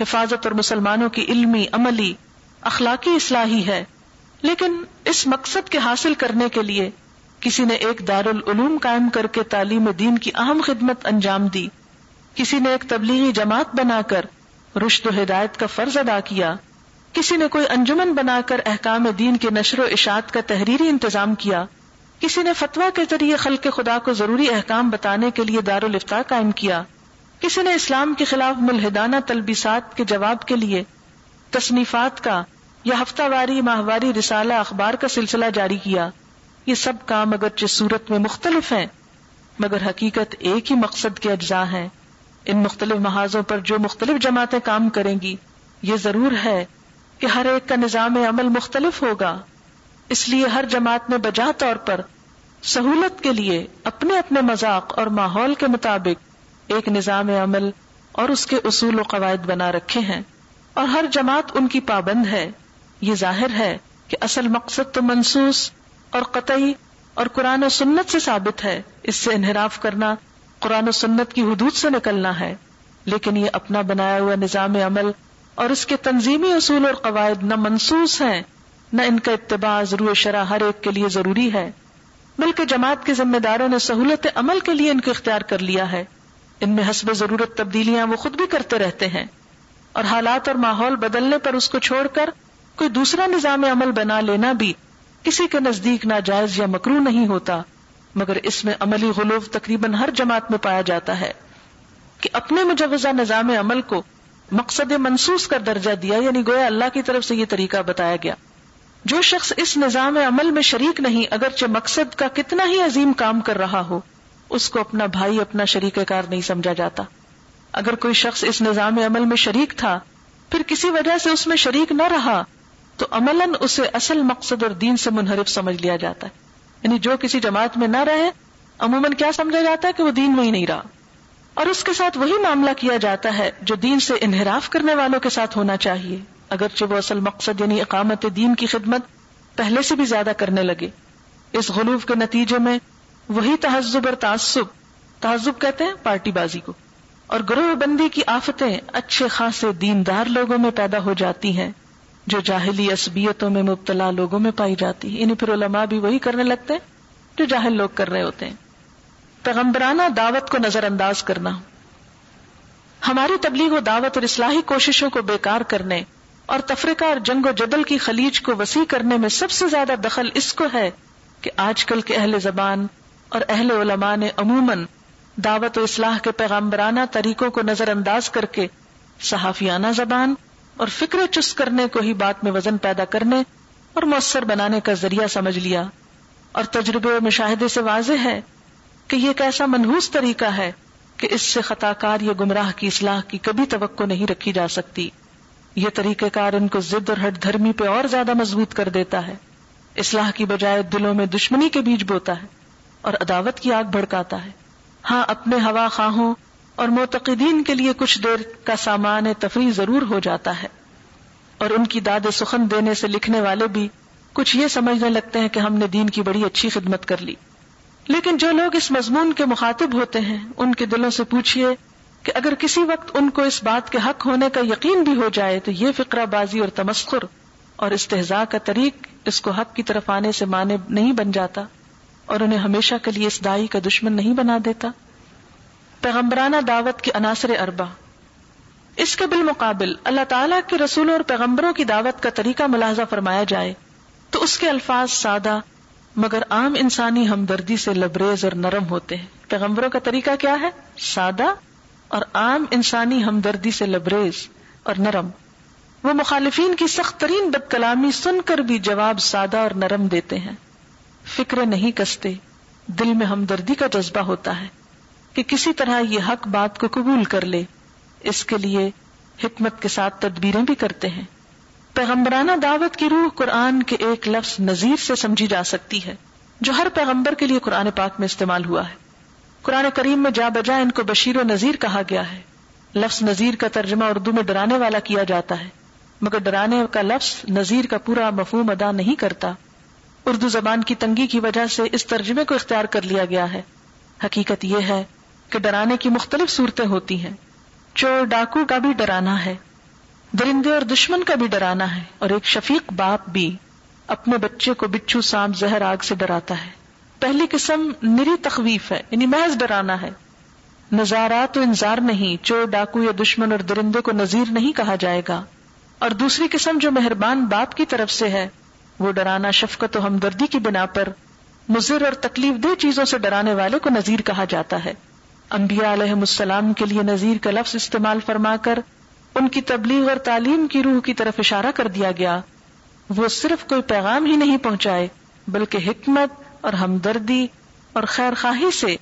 حفاظت اور مسلمانوں کی علمی، عملی، اخلاقی اصلاحی ہے، لیکن اس مقصد کے حاصل کرنے کے لیے کسی نے ایک دارالعلوم قائم کر کے تعلیم دین کی اہم خدمت انجام دی۔ کسی نے ایک تبلیغی جماعت بنا کر رشد و ہدایت کا فرض ادا کیا۔ کسی نے کوئی انجمن بنا کر احکام دین کے نشر و اشاعت کا تحریری انتظام کیا، کسی نے فتوا کے ذریعے خلق خدا کو ضروری احکام بتانے کے لیے دارالفتا قائم کیا۔ کسی نے اسلام کے خلاف ملحدانہ تلبیسات کے جواب کے لیے تصنیفات کا یا ہفتہ واری ماہواری رسالہ اخبار کا سلسلہ جاری کیا۔ یہ سب کام اگرچہ صورت میں مختلف ہیں، مگر حقیقت ایک ہی مقصد کے اجزاء ہیں۔ ان مختلف محاذوں پر جو مختلف جماعتیں کام کریں گی، یہ ضرور ہے کہ ہر ایک کا نظام عمل مختلف ہوگا۔ اس لیے ہر جماعت نے بجا طور پر سہولت کے لیے اپنے اپنے مذاق اور ماحول کے مطابق ایک نظام عمل اور اس کے اصول و قواعد بنا رکھے ہیں۔ اور ہر جماعت ان کی پابند ہے۔ یہ ظاہر ہے کہ اصل مقصد تو منسوس اور قطعی اور قرآن و سنت سے ثابت ہے۔ اس سے انحراف کرنا، قرآن و سنت کی حدود سے نکلنا ہے۔ لیکن یہ اپنا بنایا ہوا نظام عمل اور اس کے تنظیمی اصول اور قواعد نہ منسوس ہیں، نہ ان کا اتباع ضرور شرح ہر ایک کے لیے ضروری ہے۔ بلکہ جماعت کے ذمہ داروں نے سہولت عمل کے لیے ان کو اختیار کر لیا ہے۔ ان میں حسب ضرورت تبدیلیاں وہ خود بھی کرتے رہتے ہیں۔ اور حالات اور ماحول بدلنے پر اس کو چھوڑ کر کوئی دوسرا نظام عمل بنا لینا بھی کسی کے نزدیک ناجائز یا مکرو نہیں ہوتا۔ مگر اس میں عملی غلوف تقریباً ہر جماعت میں پایا جاتا ہے۔ کہ اپنے مجوزہ نظام عمل کو مقصد منسوس کر درجہ دیا یعنی گویا اللہ کی طرف سے یہ طریقہ بتایا گیا۔ جو شخص اس نظام عمل میں شریک نہیں، اگرچہ مقصد کا کتنا ہی عظیم کام کر رہا ہو، اس کو اپنا بھائی، اپنا شریک کار نہیں سمجھا جاتا۔ اگر کوئی شخص اس نظام عمل میں شریک تھا، پھر کسی وجہ سے اس میں شریک نہ رہا، تو عملاً اسے اصل مقصد اور دین سے منحرف سمجھ لیا جاتا ہے۔ یعنی جو کسی جماعت میں نہ رہے، عموماً کیا سمجھا جاتا ہے کہ وہ دین میں ہی نہیں رہا؟ اور اس کے ساتھ وہی معاملہ کیا جاتا ہے جو دین سے انحراف کرنے والوں کے ساتھ ہونا چاہیے۔ اگرچہ وہ اصل مقصد یعنی اقامت دین کی خدمت پہلے سے بھی زیادہ کرنے لگے۔ اس غلوف کے نتیجے میں وہی تہذب اور تعصب، تہذب کہتے ہیں پارٹی بازی کو۔ اور گروہ بندی کی آفتیں اچھے خاصے دیندار لوگوں میں پیدا ہو جاتی ہیں، جو جاہلی عصبیتوں میں مبتلا لوگوں میں پائی جاتی ہے انہیں پھر علماء بھی وہی کرنے لگتے ہیں جو جاہل لوگ کر رہے ہوتے ہیں۔ پیغمبرانہ دعوت کو نظر انداز کرنا، ہماری تبلیغ و دعوت اور اصلاحی کوششوں کو بیکار کرنے اور تفریقہ اور جنگ و جدل کی خلیج کو وسیع کرنے میں سب سے زیادہ دخل اس کو ہے کہ آج کل کے اہل زبان اور اہل علماء نے عموماً دعوت و اصلاح کے پیغمبرانہ طریقوں کو نظر انداز کر کے صحافیانہ زبان اور فکر چست کرنے کو ہی بات میں وزن پیدا کرنے اور مؤثر بنانے کا ذریعہ سمجھ لیا اور تجربے اور مشاہدے سے واضح ہے کہ یہ ایک ایسا منحوس طریقہ ہے کہ اس سے خطا کار یا گمراہ کی اصلاح کی کبھی توقع نہیں رکھی جا سکتی۔ یہ طریقہ کار ان کو ضد اور ہٹ دھرمی پہ اور زیادہ مضبوط کر دیتا ہے۔ اصلاح کی بجائے دلوں میں دشمنی کے بیچ بوتا ہے اور عداوت کی آگ بھڑکاتا ہے۔ ہاں اپنے ہوا خواہوں اور معتقدین کے لیے کچھ دیر کا سامان تفریح ضرور ہو جاتا ہے۔ اور ان کی داد سخن دینے سے لکھنے والے بھی کچھ یہ سمجھنے لگتے ہیں کہ ہم نے دین کی بڑی اچھی خدمت کر لی۔ لیکن جو لوگ اس مضمون کے مخاطب ہوتے ہیں، ان کے دلوں سے پوچھئے کہ اگر کسی وقت ان کو اس بات کے حق ہونے کا یقین بھی ہو جائے تو یہ فقرہ بازی اور تمسخر اور استحضاء کا طریق اس کو حق کی طرف آنے سے مانے نہیں بن جاتا اور انہیں ہمیشہ کے لیے اس دائی کا دشمن نہیں بنا دیتا۔ پیغمبرانہ دعوت کی عناصر اربا اس کے بالمقابل اللہ تعالیٰ کے رسولوں اور پیغمبروں کی دعوت کا طریقہ ملاحظہ فرمایا جائے تو اس کے الفاظ سادہ مگر عام انسانی ہمدردی سے لبریز اور نرم ہوتے ہیں۔ پیغمبروں کا طریقہ کیا ہے؟ سادہ اور عام انسانی ہمدردی سے لبریز اور نرم۔ وہ مخالفین کی سخت ترین بد کلامی سن کر بھی جواب سادہ اور نرم دیتے ہیں۔ فکر نہیں کستے۔ دل میں ہمدردی کا جذبہ ہوتا ہے کہ کسی طرح یہ حق بات کو قبول کر لے۔ اس کے لیے حکمت کے ساتھ تدبیریں بھی کرتے ہیں۔ پیغمبرانہ دعوت کی روح قرآن کے ایک لفظ نذیر سے سمجھی جا سکتی ہے، جو ہر پیغمبر کے لیے قرآن پاک میں استعمال ہوا ہے۔ قرآن کریم میں جا بجا ان کو بشیر و نذیر کہا گیا ہے۔ لفظ نذیر کا ترجمہ اردو میں ڈرانے والا کیا جاتا ہے، مگر ڈرانے کا لفظ نذیر کا پورا مفہوم ادا نہیں کرتا۔ اردو زبان کی تنگی کی وجہ سے اس ترجمے کو اختیار کر لیا گیا ہے۔ حقیقت یہ ہے کہ ڈرانے کی مختلف صورتیں ہوتی ہیں۔ چور ڈاکو کا بھی ڈرانا ہے۔ درندے اور دشمن کا بھی ڈرانا ہے اور ایک شفیق باپ بھی اپنے بچے کو بچھو سام زہر آگ سے ڈراتا ہے۔ پہلی قسم نری تخویف ہے یعنی محض ڈرانا ہے۔ نظارات و انذار نہیں، چور، ڈاکو یا دشمن اور درندے کو نذیر نہیں کہا جائے گا۔ اور دوسری قسم جو مہربان باپ کی طرف سے ہے، وہ ڈرانا شفقت و ہمدردی کی بنا پر مضر اور تکلیف دہ چیزوں سے ڈرانے والے کو نذیر کہا جاتا ہے۔ انبیاء علیہ السلام کے لیے نذیر کا لفظ استعمال فرما کر ان کی تبلیغ اور تعلیم کی روح کی طرف اشارہ کر دیا گیا۔ وہ صرف کوئی پیغام ہی نہیں پہنچائے، بلکہ حکمت اور ہمدردی اور خیر خواہی سے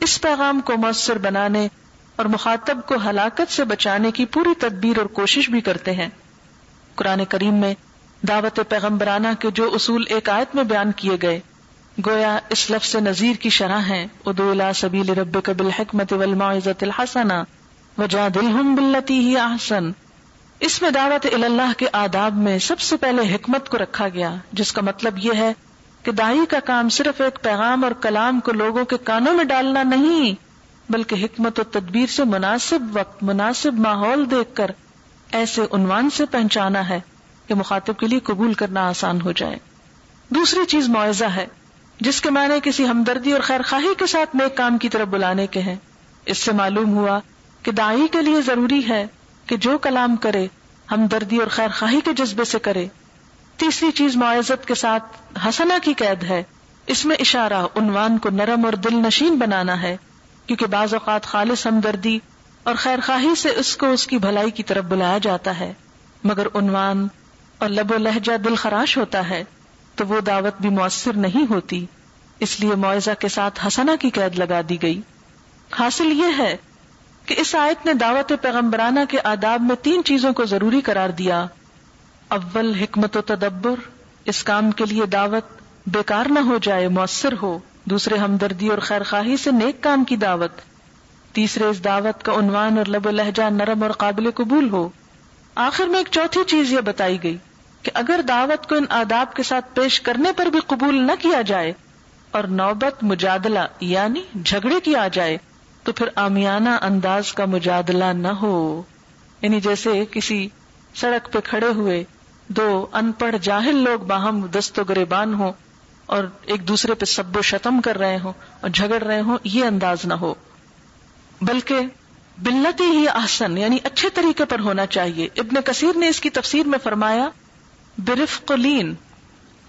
اس پیغام کو مؤثر بنانے اور مخاطب کو ہلاکت سے بچانے کی پوری تدبیر اور کوشش بھی کرتے ہیں۔ قرآن کریم میں دعوت پیغمبرانہ کے جو اصول ایک آیت میں بیان کیے گئے، گویا اس لفظ نذیر کی شرح ہے ادو الا سبیل رب قبل حکمت والمعزت الحسنہ۔ وجا دلہم بلتی ہی احسن۔ اس میں دعوت اللہ کے آداب میں سب سے پہلے حکمت کو رکھا گیا، جس کا مطلب یہ ہے کہ دائی کا کام صرف ایک پیغام اور کلام کو لوگوں کے کانوں میں ڈالنا نہیں، بلکہ حکمت و تدبیر سے مناسب وقت، مناسب ماحول دیکھ کر ایسے عنوان سے پہنچانا ہے کہ مخاطب کے لیے قبول کرنا آسان ہو جائے۔ دوسری چیز معاوضہ ہے، جس کے معنی کسی ہمدردی اور خیر خواہی کے ساتھ نیک کام کی طرف بلانے کے ہیں۔ اس سے معلوم ہوا کہ دائی کے لیے ضروری ہے کہ جو کلام کرے، ہمدردی اور خیر خواہی کے جذبے سے کرے۔ تیسری چیز معزت کے ساتھ حسنا کی قید ہے۔ اس میں اشارہ، عنوان کو نرم اور دل نشین بنانا ہے، کیونکہ بعض اوقات خالص ہمدردی اور خیر خواہی سے اس کو اس کی بھلائی کی طرف بلایا جاتا ہے۔ مگر عنوان اور لب و لہجہ دل خراش ہوتا ہے، تو وہ دعوت بھی مؤثر نہیں ہوتی۔ اس لیے معاوضہ کے ساتھ حسنا کی قید لگا دی گئی۔ حاصل یہ ہے کہ اس آیت نے دعوت پیغمبرانہ کے آداب میں تین چیزوں کو ضروری قرار دیا۔ اول، حکمت و تدبر، اس کام کے لیے دعوت، بیکار نہ ہو جائے، مؤثر ہو۔ دوسرے، ہمدردی اور خیر خواہی سے نیک کام کی دعوت۔ تیسرے، اس دعوت کا عنوان اور لب و لہجہ نرم اور قابل قبول ہو۔ آخر میں ایک چوتھی چیز یہ بتائی گئی کہ اگر دعوت کو ان آداب کے ساتھ پیش کرنے پر بھی قبول نہ کیا جائے اور نوبت، مجادلہ یعنی جھگڑے کی آ جائے تو پھر آمیانہ انداز کا مجادلہ نہ ہو۔ یعنی جیسے کسی سڑک پہ کھڑے ہوئے دو ان پڑھ جاہل لوگ باہم دست و گریبان ہو اور ایک دوسرے پہ سب و شتم کر رہے ہوں اور جھگڑ رہے ہوں، یہ انداز نہ ہو۔ بلکہ بلتی ہی آسن یعنی اچھے طریقے پر ہونا چاہیے۔ ابن کثیر نے اس کی تفسیر میں فرمایا برف کو لین،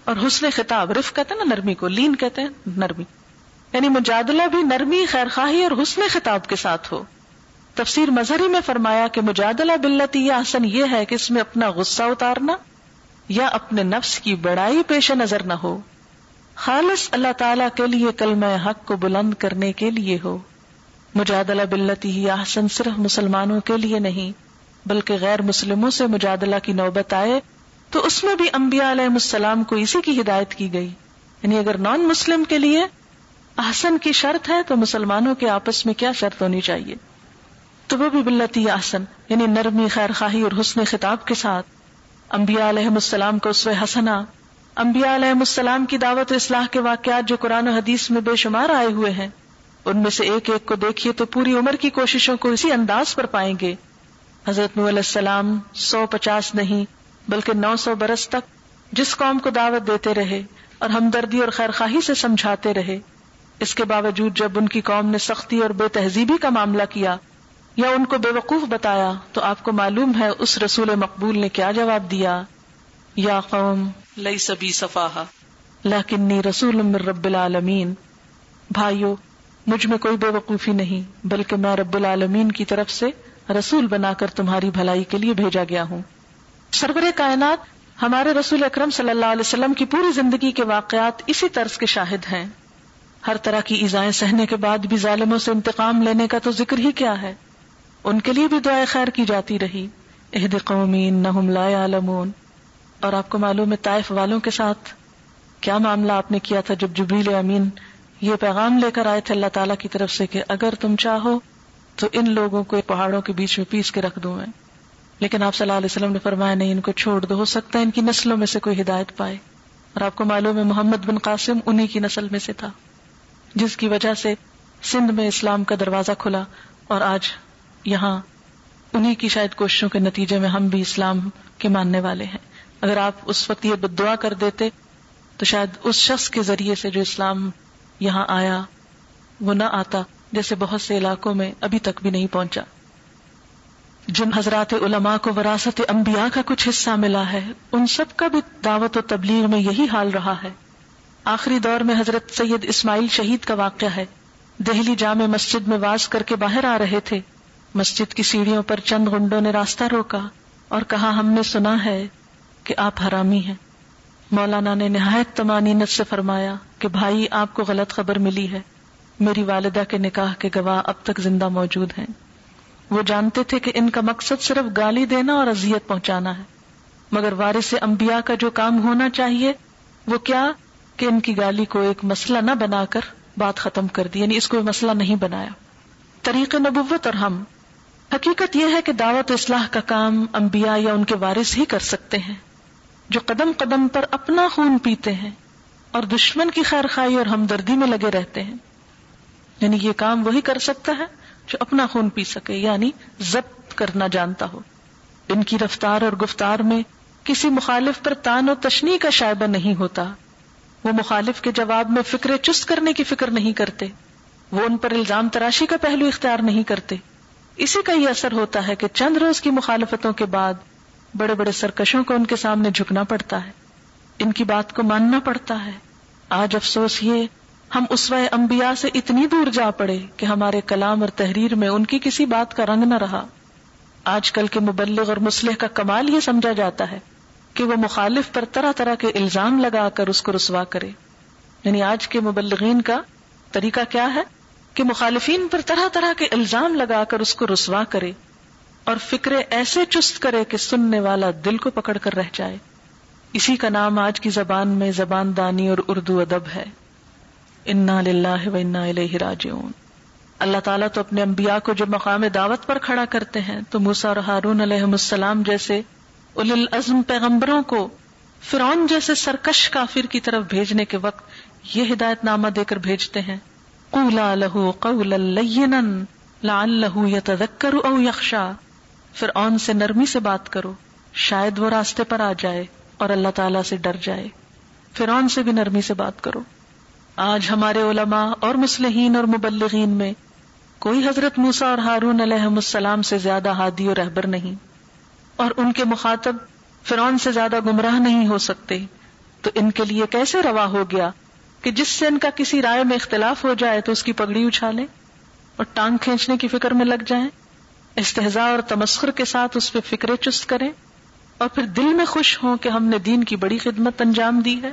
اور حسن خطاب رف کہتے ہیں نا نرمی کو، لین کہتے ہیں نرمی۔ یعنی مجادلہ بھی نرمی خیر خواہی اور حسن خطاب کے ساتھ ہو۔ تفسیر مظہری میں فرمایا کہ مجادلہ بلتی یا حسن یہ ہے کہ اس میں اپنا غصہ اتارنا یا اپنے نفس کی بڑائی پیش نظر نہ ہو۔ خالص اللہ تعالی کے لیے کلمہ حق کو بلند کرنے کے لیے ہو۔ مجادلہ بلتی ہی احسن صرف مسلمانوں کے لیے نہیں، بلکہ غیر مسلموں سے مجادلہ کی نوبت آئے تو اس میں بھی انبیاء علیہ السلام کو اسی کی ہدایت کی گئی۔ یعنی اگر نان مسلم کے لیے احسن کی شرط ہے تو مسلمانوں کے آپس میں کیا شرط ہونی چاہیے؟ تو وہ بھی بلتی احسن یعنی نرمی خیر خواہی اور حسن خطاب کے ساتھ۔ انبیاء علیہ السلام کو اس حسنا۔ انبیاء علیہ السلام کی دعوت و اصلاح کے واقعات جو قرآن و حدیث میں بے شمار آئے ہوئے ہیں، ان میں سے ایک ایک کو دیکھیے تو پوری عمر کی کوششوں کو اسی انداز پر پائیں گے۔ حضرت علیہ السلام سو پچاس نہیں، بلکہ نو سو برس تک جس قوم کو دعوت دیتے رہے اور ہمدردی اور خیر خواہی سے سمجھاتے رہے۔ اس کے باوجود جب ان کی قوم نے سختی اور بے تہذیبی کا معاملہ کیا یا ان کو بے وقوف بتایا تو آپ کو معلوم ہے اس رسول مقبول نے کیا جواب دیا۔ یا قوم لئی سبھی صفاح لیکنی رسول من رب العالمین بھائیو، مجھ میں کوئی بے وقوفی نہیں، بلکہ میں رب العالمین کی طرف سے رسول بنا کر تمہاری بھلائی کے لیے بھیجا گیا ہوں۔ سربر کائنات، ہمارے رسول اکرم صلی اللہ علیہ وسلم کی پوری زندگی کے واقعات اسی طرز کے شاہد ہیں۔ ہر طرح کی ایزائیں سہنے کے بعد بھی ظالموں سے انتقام لینے کا تو ذکر ہی کیا ہے۔ ان کے لیے بھی دعائیں خیر کی جاتی رہی۔ عہد قومین لا عالمون اور آپ کو معلوم ہے طائف والوں کے ساتھ کیا معاملہ آپ نے کیا تھا جب جبریل امین یہ پیغام لے کر آئے تھے اللہ تعالیٰ کی طرف سے کہ اگر تم چاہو تو ان لوگوں کو پہاڑوں کے بیچ میں پیس کے رکھ دوں میں۔ لیکن آپ صلی اللہ علیہ وسلم نے فرمایا، نہیں، ان کو چھوڑ دو، ہو سکتا ہے ان کی نسلوں میں سے کوئی ہدایت پائے۔ اور آپ کو معلوم ہے محمد بن قاسم انہی کی نسل میں سے تھا۔ جس کی وجہ سے سندھ میں اسلام کا دروازہ کھلا اور آج یہاں انہی کی شاید کوششوں کے نتیجے میں ہم بھی اسلام کے ماننے والے ہیں۔ اگر آپ اس وقت یہ بد دعا کر دیتے تو شاید اس شخص کے ذریعے سے جو اسلام یہاں آیا وہ نہ آتا، جیسے بہت سے علاقوں میں ابھی تک بھی نہیں پہنچا۔ جن حضرات علماء کو وراثت انبیاء کا کچھ حصہ ملا ہے، ان سب کا بھی دعوت و تبلیغ میں یہی حال رہا ہے۔ آخری دور میں حضرت سید اسماعیل شہید کا واقعہ ہے۔ دہلی جامع مسجد میں واز کر کے باہر آ رہے تھے۔ مسجد کی سیڑھیوں پر چند گنڈوں نے راستہ روکا اور کہا، ہم نے سنا ہے کہ آپ حرامی ہیں۔ مولانا نے نہایت تمانینت سے فرمایا کہ بھائی، آپ کو غلط خبر ملی ہے۔ میری والدہ کے نکاح کے گواہ اب تک زندہ موجود ہیں۔ وہ جانتے تھے کہ ان کا مقصد صرف گالی دینا اور اذیت پہنچانا ہے۔ مگر وارث انبیاء کا جو کام ہونا چاہیے، وہ کیا کہ ان کی گالی کو ایک مسئلہ نہ بنا کر بات ختم کر دی یعنی اس کو مسئلہ نہیں بنایا۔ طریق نبوت اور ہم۔ حقیقت یہ ہے کہ دعوت اصلاح کا کام انبیاء یا ان کے وارث ہی کر سکتے ہیں، جو قدم قدم پر اپنا خون پیتے ہیں اور دشمن کی خیر خائی اور ہمدردی میں لگے رہتے ہیں۔ یعنی یہ کام وہی کر سکتا ہے جو اپنا خون پی سکے یعنی ضبط کرنا جانتا ہو۔ ان کی رفتار اور گفتار میں کسی مخالف پر تان و تشنی کا شائبہ نہیں ہوتا۔ وہ مخالف کے جواب میں فکر چست کرنے کی فکر نہیں کرتے۔ وہ ان پر الزام تراشی کا پہلو اختیار نہیں کرتے۔ اسی کا یہ اثر ہوتا ہے کہ چند روز کی مخالفتوں کے بعد بڑے بڑے سرکشوں کو ان کے سامنے جھکنا پڑتا ہے۔ ان کی بات کو ماننا پڑتا ہے۔ آج افسوس یہ، ہم اس انبیاء سے اتنی دور جا پڑے کہ ہمارے کلام اور تحریر میں ان کی کسی بات کا رنگ نہ رہا۔ آج کل کے مبلغ اور مسلح کا کمال یہ سمجھا جاتا ہے۔ کہ وہ مخالف پر طرح طرح کے الزام لگا کر اس کو رسوا کرے۔ یعنی آج کے مبلغین کا طریقہ کیا ہے؟ کہ مخالفین پر طرح طرح کے الزام لگا کر اس کو رسوا کرے اور فکرے ایسے چست کرے کہ سننے والا دل کو پکڑ کر رہ جائے۔ اسی کا نام آج کی زبان میں زبان دانی اور اردو ادب ہے۔ انا للہ و انا الیہ راجعون۔ اللہ تعالیٰ تو اپنے انبیاء کو جو مقام دعوت پر کھڑا کرتے ہیں تو موسا اور ہارون علیہ السلام جیسے العزم پیغمبروں کو فرعون جیسے سرکش کافر کی طرف بھیجنے کے وقت یہ ہدایت نامہ دے کر بھیجتے ہیں۔ قولا لہو قولا لینا لعلہ یتذکر او یخشا۔ فرعون سے نرمی سے بات کرو، شاید وہ راستے پر آ جائے اور اللہ تعالی سے ڈر جائے۔ فرعون سے بھی نرمی سے بات کرو۔ آج ہمارے علماء اور مسلحین اور مبلغین میں کوئی حضرت موسا اور ہارون علیہ السلام سے زیادہ ہادی اور رہبر نہیں۔ اور ان کے مخاطب فرعون سے زیادہ گمراہ نہیں ہو سکتے۔ تو ان کے لیے کیسے روا ہو گیا کہ جس سے ان کا کسی رائے میں اختلاف ہو جائے تو اس کی پگڑی اچھالے اور ٹانگ کھینچنے کی فکر میں لگ جائیں۔ استحضاء اور تمسخر کے ساتھ اس پہ فکرے چست کریں۔ اور پھر دل میں خوش ہوں کہ ہم نے دین کی بڑی خدمت انجام دی ہے۔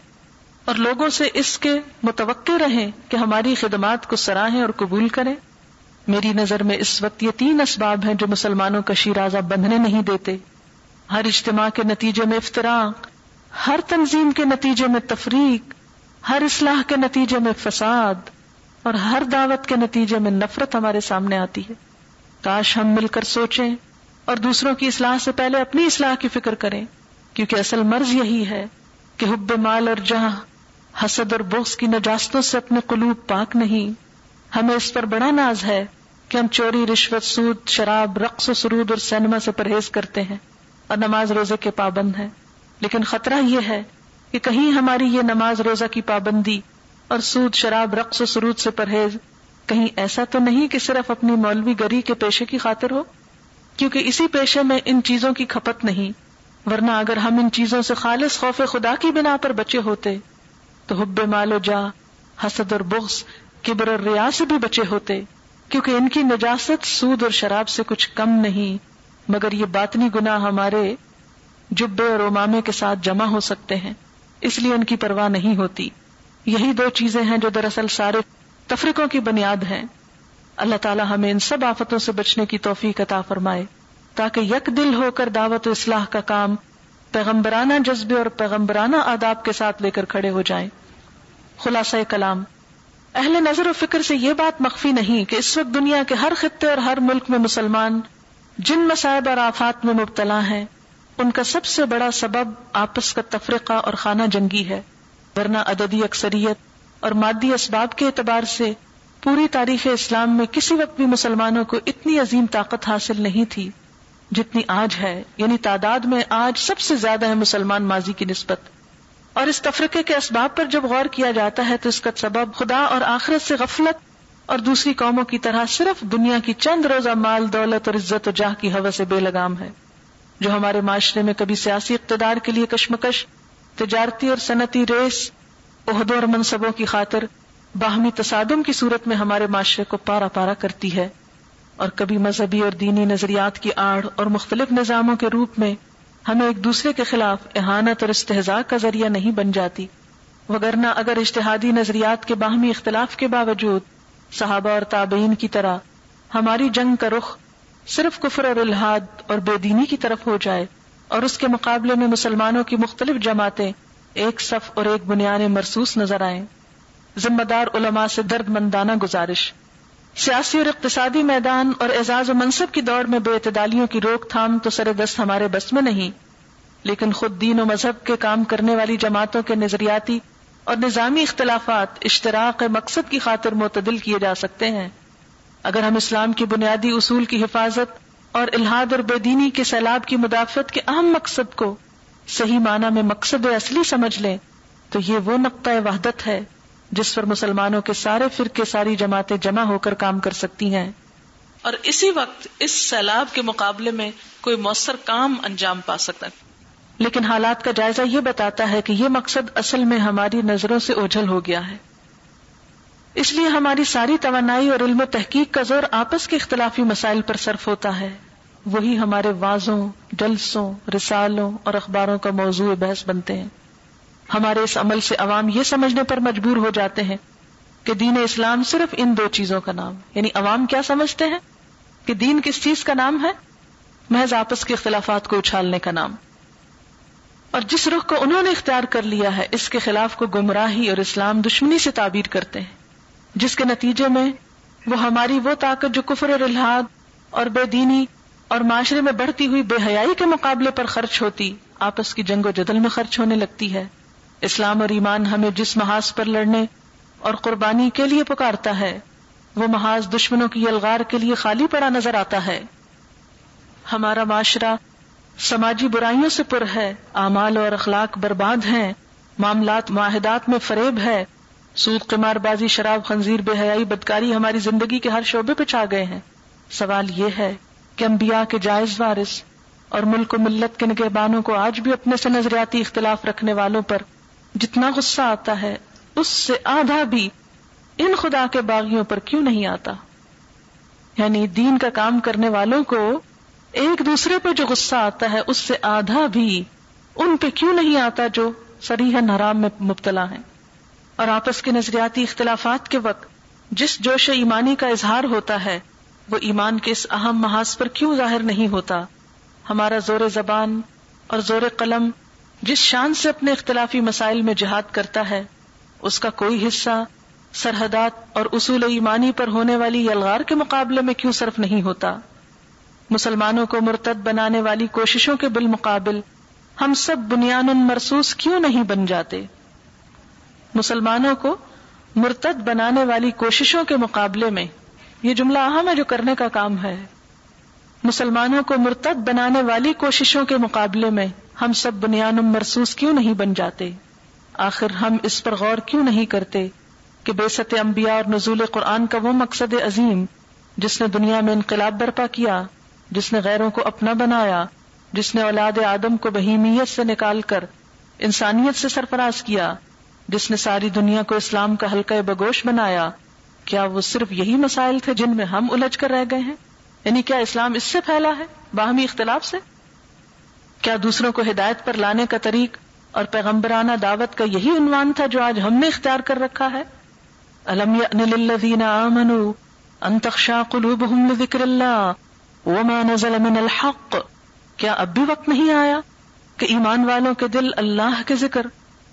اور لوگوں سے اس کے متوقع رہیں کہ ہماری خدمات کو سراہیں اور قبول کریں۔ میری نظر میں اس وقت یہ تین اسباب ہیں جو مسلمانوں کا شیرازہ بندھنے نہیں دیتے۔ ہر اجتماع کے نتیجے میں افطراک ہر تنظیم کے نتیجے میں تفریق، ہر اصلاح کے نتیجے میں فساد، اور ہر دعوت کے نتیجے میں نفرت ہمارے سامنے آتی ہے۔ کاش ہم مل کر سوچیں اور دوسروں کی اصلاح سے پہلے اپنی اصلاح کی فکر کریں، کیونکہ اصل مرض یہی ہے کہ حب مال اور جہاں حسد اور بغض کی نجاستوں سے اپنے قلوب پاک نہیں، ہمیں اس پر بڑا ناز ہے کہ ہم چوری، رشوت، سود، شراب، رقص و سرود اور سینما سے پرہیز کرتے ہیں۔ اور نماز روزے کے پابند ہیں۔ لیکن خطرہ یہ ہے کہ کہیں ہماری یہ نماز روزہ کی پابندی اور سود، شراب، رقص و سرود سے پرہیز کہیں ایسا تو نہیں کہ صرف اپنی مولوی گری کے پیشے کی خاطر ہو؟ کیونکہ اسی پیشے میں ان چیزوں کی کھپت نہیں۔ ورنہ اگر ہم ان چیزوں سے خالص خوف خدا کی بنا پر بچے ہوتے، تو حب مال و جا، حسد اور بغض، کبر اور ریا سے بھی بچے ہوتے۔ کیونکہ ان کی نجاست سود اور شراب سے کچھ کم نہیں۔ مگر یہ باطنی گنا ہمارے جبے اور امامے کے ساتھ جمع ہو سکتے ہیں، اس لیے ان کی پرواہ نہیں ہوتی۔ یہی دو چیزیں ہیں جو دراصل سارے تفریقوں کی بنیاد ہیں۔ اللہ تعالیٰ ہمیں ان سب آفتوں سے بچنے کی توفیق عطا فرمائے، تاکہ یک دل ہو کر دعوت و اصلاح کا کام پیغمبرانہ جذبے اور پیغمبرانہ آداب کے ساتھ لے کر کھڑے ہو جائیں۔ خلاصہ کلام، اہل نظر و فکر سے یہ بات مخفی نہیں کہ اس وقت دنیا کے ہر خطے اور ہر ملک میں مسلمان جن مسائب اور آفات میں مبتلا ہیں، ان کا سب سے بڑا سبب آپس کا تفرقہ اور خانہ جنگی ہے۔ ورنہ عددی اکثریت اور مادی اسباب کے اعتبار سے پوری تاریخ اسلام میں کسی وقت بھی مسلمانوں کو اتنی عظیم طاقت حاصل نہیں تھی جتنی آج ہے۔ یعنی تعداد میں آج سب سے زیادہ ہے مسلمان ماضی کی نسبت۔ اور اس تفرقے کے اسباب پر جب غور کیا جاتا ہے تو اس کا سبب خدا اور آخرت سے غفلت اور دوسری قوموں کی طرح صرف دنیا کی چند روزہ مال، دولت اور عزت و جاہ کی ہوا سے بے لگام ہے، جو ہمارے معاشرے میں کبھی سیاسی اقتدار کے لیے کشمکش، تجارتی اور صنعتی ریس، عہدوں اور منصبوں کی خاطر باہمی تصادم کی صورت میں ہمارے معاشرے کو پارا پارا کرتی ہے اور کبھی مذہبی اور دینی نظریات کی آڑ اور مختلف نظاموں کے روپ میں ہمیں ایک دوسرے کے خلاف احانت اور استحضاء کا ذریعہ نہیں بن جاتی، وگرنہ اگر اشتہادی نظریات کے باہمی اختلاف کے باوجود صحابہ اور تابعین کی طرح، ہماری جنگ کا رخ صرف کفر اور الحاد اور بے دینی کی طرف ہو جائے اور اس کے مقابلے میں مسلمانوں کی مختلف جماعتیں ایک صف اور ایک بنیاد مرسوس نظر آئیں۔ ذمہ دار علماء سے درد مندانہ گزارش۔ سیاسی اور اقتصادی میدان اور اعزاز و منصب کی دوڑ میں بے اعتدالیوں کی روک تھام تو سر دست ہمارے بس میں نہیں، لیکن خود دین و مذہب کے کام کرنے والی جماعتوں کے نظریاتی اور نظامی اختلافات اشتراک مقصد کی خاطر معتدل کیے جا سکتے ہیں۔ اگر ہم اسلام کی بنیادی اصول کی حفاظت اور الحاد اور بے دینی کے سیلاب کی مدافعت کے اہم مقصد کو صحیح معنی میں مقصد اصلی سمجھ لیں، تو یہ وہ نقطۂ وحدت ہے جس پر مسلمانوں کے سارے فرقے ساری جماعتیں جمع ہو کر کام کر سکتی ہیں۔ اور اسی وقت اس سیلاب کے مقابلے میں کوئی مؤثر کام انجام پا سکتا ہے۔ لیکن حالات کا جائزہ یہ بتاتا ہے کہ یہ مقصد اصل میں ہماری نظروں سے اوجھل ہو گیا ہے۔ اس لیے ہماری ساری توانائی اور علم و تحقیق کا زور آپس کے اختلافی مسائل پر صرف ہوتا ہے۔ وہی ہمارے واضوں جلسوں، رسالوں اور اخباروں کا موضوع بحث بنتے ہیں۔ ہمارے اس عمل سے عوام یہ سمجھنے پر مجبور ہو جاتے ہیں کہ دین اسلام صرف ان دو چیزوں کا نام یعنی عوام کیا سمجھتے ہیں؟ کہ دین کس چیز کا نام ہے؟ محض آپس کے اختلافات کو اچھالنے کا نام۔ اور جس رخ کو انہوں نے اختیار کر لیا ہے، اس کے خلاف کو گمراہی اور اسلام دشمنی سے تعبیر کرتے ہیں۔ جس کے نتیجے میں وہ ہماری وہ طاقت جو کفر اور الحاد اور بے دینی اور معاشرے میں بڑھتی ہوئی بے حیائی کے مقابلے پر خرچ ہوتی، آپس کی جنگ و جدل میں خرچ ہونے لگتی ہے۔ اسلام اور ایمان ہمیں جس محاذ پر لڑنے اور قربانی کے لیے پکارتا ہے، وہ محاذ دشمنوں کی الغار کے لیے خالی پڑا نظر آتا ہے۔ ہمارا معاشرہ سماجی برائیوں سے پر ہے، اعمال اور اخلاق برباد ہیں، معاملات معاہدات میں فریب ہے۔ سود قمار بازی، شراب خنزیر، بے حیائی بدکاری ہماری زندگی کے ہر شعبے پہ چھا گئے ہیں۔ سوال یہ ہے کہ انبیاء کے جائز وارث اور ملک و ملت کے نگہبانوں کو آج بھی اپنے سے نظریاتی اختلاف رکھنے والوں پر جتنا غصہ آتا ہے، اس سے آدھا بھی ان خدا کے باغیوں پر کیوں نہیں آتا؟ یعنی دین کا کام کرنے والوں کو ایک دوسرے پہ جو غصہ آتا ہے، اس سے آدھا بھی ان پہ کیوں نہیں آتا جو سریح حرام میں مبتلا ہیں؟ اور آپس کے نظریاتی اختلافات کے وقت جس جوش ایمانی کا اظہار ہوتا ہے، وہ ایمان کے اس اہم محاذ پر کیوں ظاہر نہیں ہوتا؟ ہمارا زور زبان اور زور قلم جس شان سے اپنے اختلافی مسائل میں جہاد کرتا ہے، اس کا کوئی حصہ سرحدات اور اصول ایمانی پر ہونے والی یلغار کے مقابلے میں کیوں صرف نہیں ہوتا؟ مسلمانوں کو مرتد بنانے والی کوششوں کے بالمقابل ہم سب بنیاد مرسوس کیوں نہیں بن جاتے؟ مسلمانوں کو مرتد بنانے والی کوششوں کے مقابلے میں یہ جملہ اہم ہے جو کرنے کا کام ہے۔ مسلمانوں کو مرتد بنانے والی کوششوں کے مقابلے میں ہم سب بنیاد مرسوس کیوں نہیں بن جاتے؟ آخر ہم اس پر غور کیوں نہیں کرتے کہ بے ست انبیاء اور نزول قرآن کا وہ مقصد عظیم جس نے دنیا میں انقلاب برپا کیا جس نے غیروں کو اپنا بنایا، جس نے اولاد آدم کو بہیمیت سے نکال کر انسانیت سے سرفراز کیا، جس نے ساری دنیا کو اسلام کا حلقہ بگوش بنایا، کیا وہ صرف یہی مسائل تھے جن میں ہم الجھ کر رہ گئے ہیں؟ یعنی کیا اسلام اس سے پھیلا ہے، باہمی اختلاف سے؟ کیا دوسروں کو ہدایت پر لانے کا طریق اور پیغمبرانہ دعوت کا یہی عنوان تھا جو آج ہم نے اختیار کر رکھا ہے؟ لذکر اللہ وما نزل من الحق۔ کیا اب بھی وقت نہیں آیا کہ ایمان والوں کے دل اللہ کے ذکر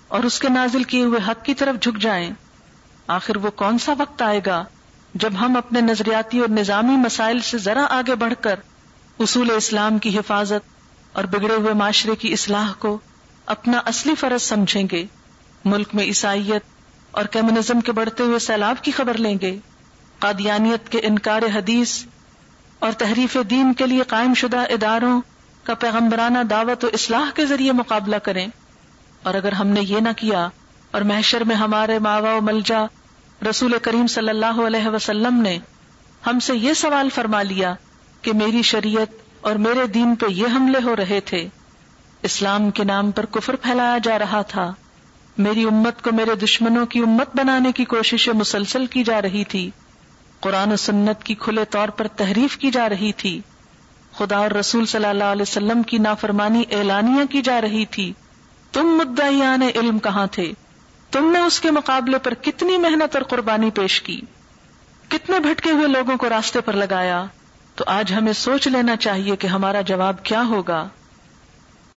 اور اس کے نازل کیے ہوئے حق کی طرف جھک جائیں؟ آخر وہ کون سا وقت آئے گا جب ہم اپنے نظریاتی اور نظامی مسائل سے ذرا آگے بڑھ کر اصول اسلام کی حفاظت اور بگڑے ہوئے معاشرے کی اصلاح کو اپنا اصلی فرض سمجھیں گے؟ ملک میں عیسائیت اور کمیونزم کے بڑھتے ہوئے سیلاب کی خبر لیں گے؟ قادیانیت کے انکار حدیث اور تحریف دین کے لیے قائم شدہ اداروں کا پیغمبرانہ دعوت و اصلاح کے ذریعے مقابلہ کریں۔ اور اگر ہم نے یہ نہ کیا اور محشر میں ہمارے ماوا و ملجا رسول کریم صلی اللہ علیہ وسلم نے ہم سے یہ سوال فرما لیا کہ میری شریعت اور میرے دین پہ یہ حملے ہو رہے تھے۔ اسلام کے نام پر کفر پھیلایا جا رہا تھا۔ میری امت کو میرے دشمنوں کی امت بنانے کی کوششیں مسلسل کی جا رہی تھی۔ قرآن و سنت کی کھلے طور پر تحریف کی جا رہی تھی۔ خدا اور رسول صلی اللہ علیہ وسلم کی نافرمانی اعلانیہ کی جا رہی تھی۔ تم مدعیان علم کہاں تھے؟ تم نے اس کے مقابلے پر کتنی محنت اور قربانی پیش کی؟ کتنے بھٹکے ہوئے لوگوں کو راستے پر لگایا؟ تو آج ہمیں سوچ لینا چاہیے کہ ہمارا جواب کیا ہوگا۔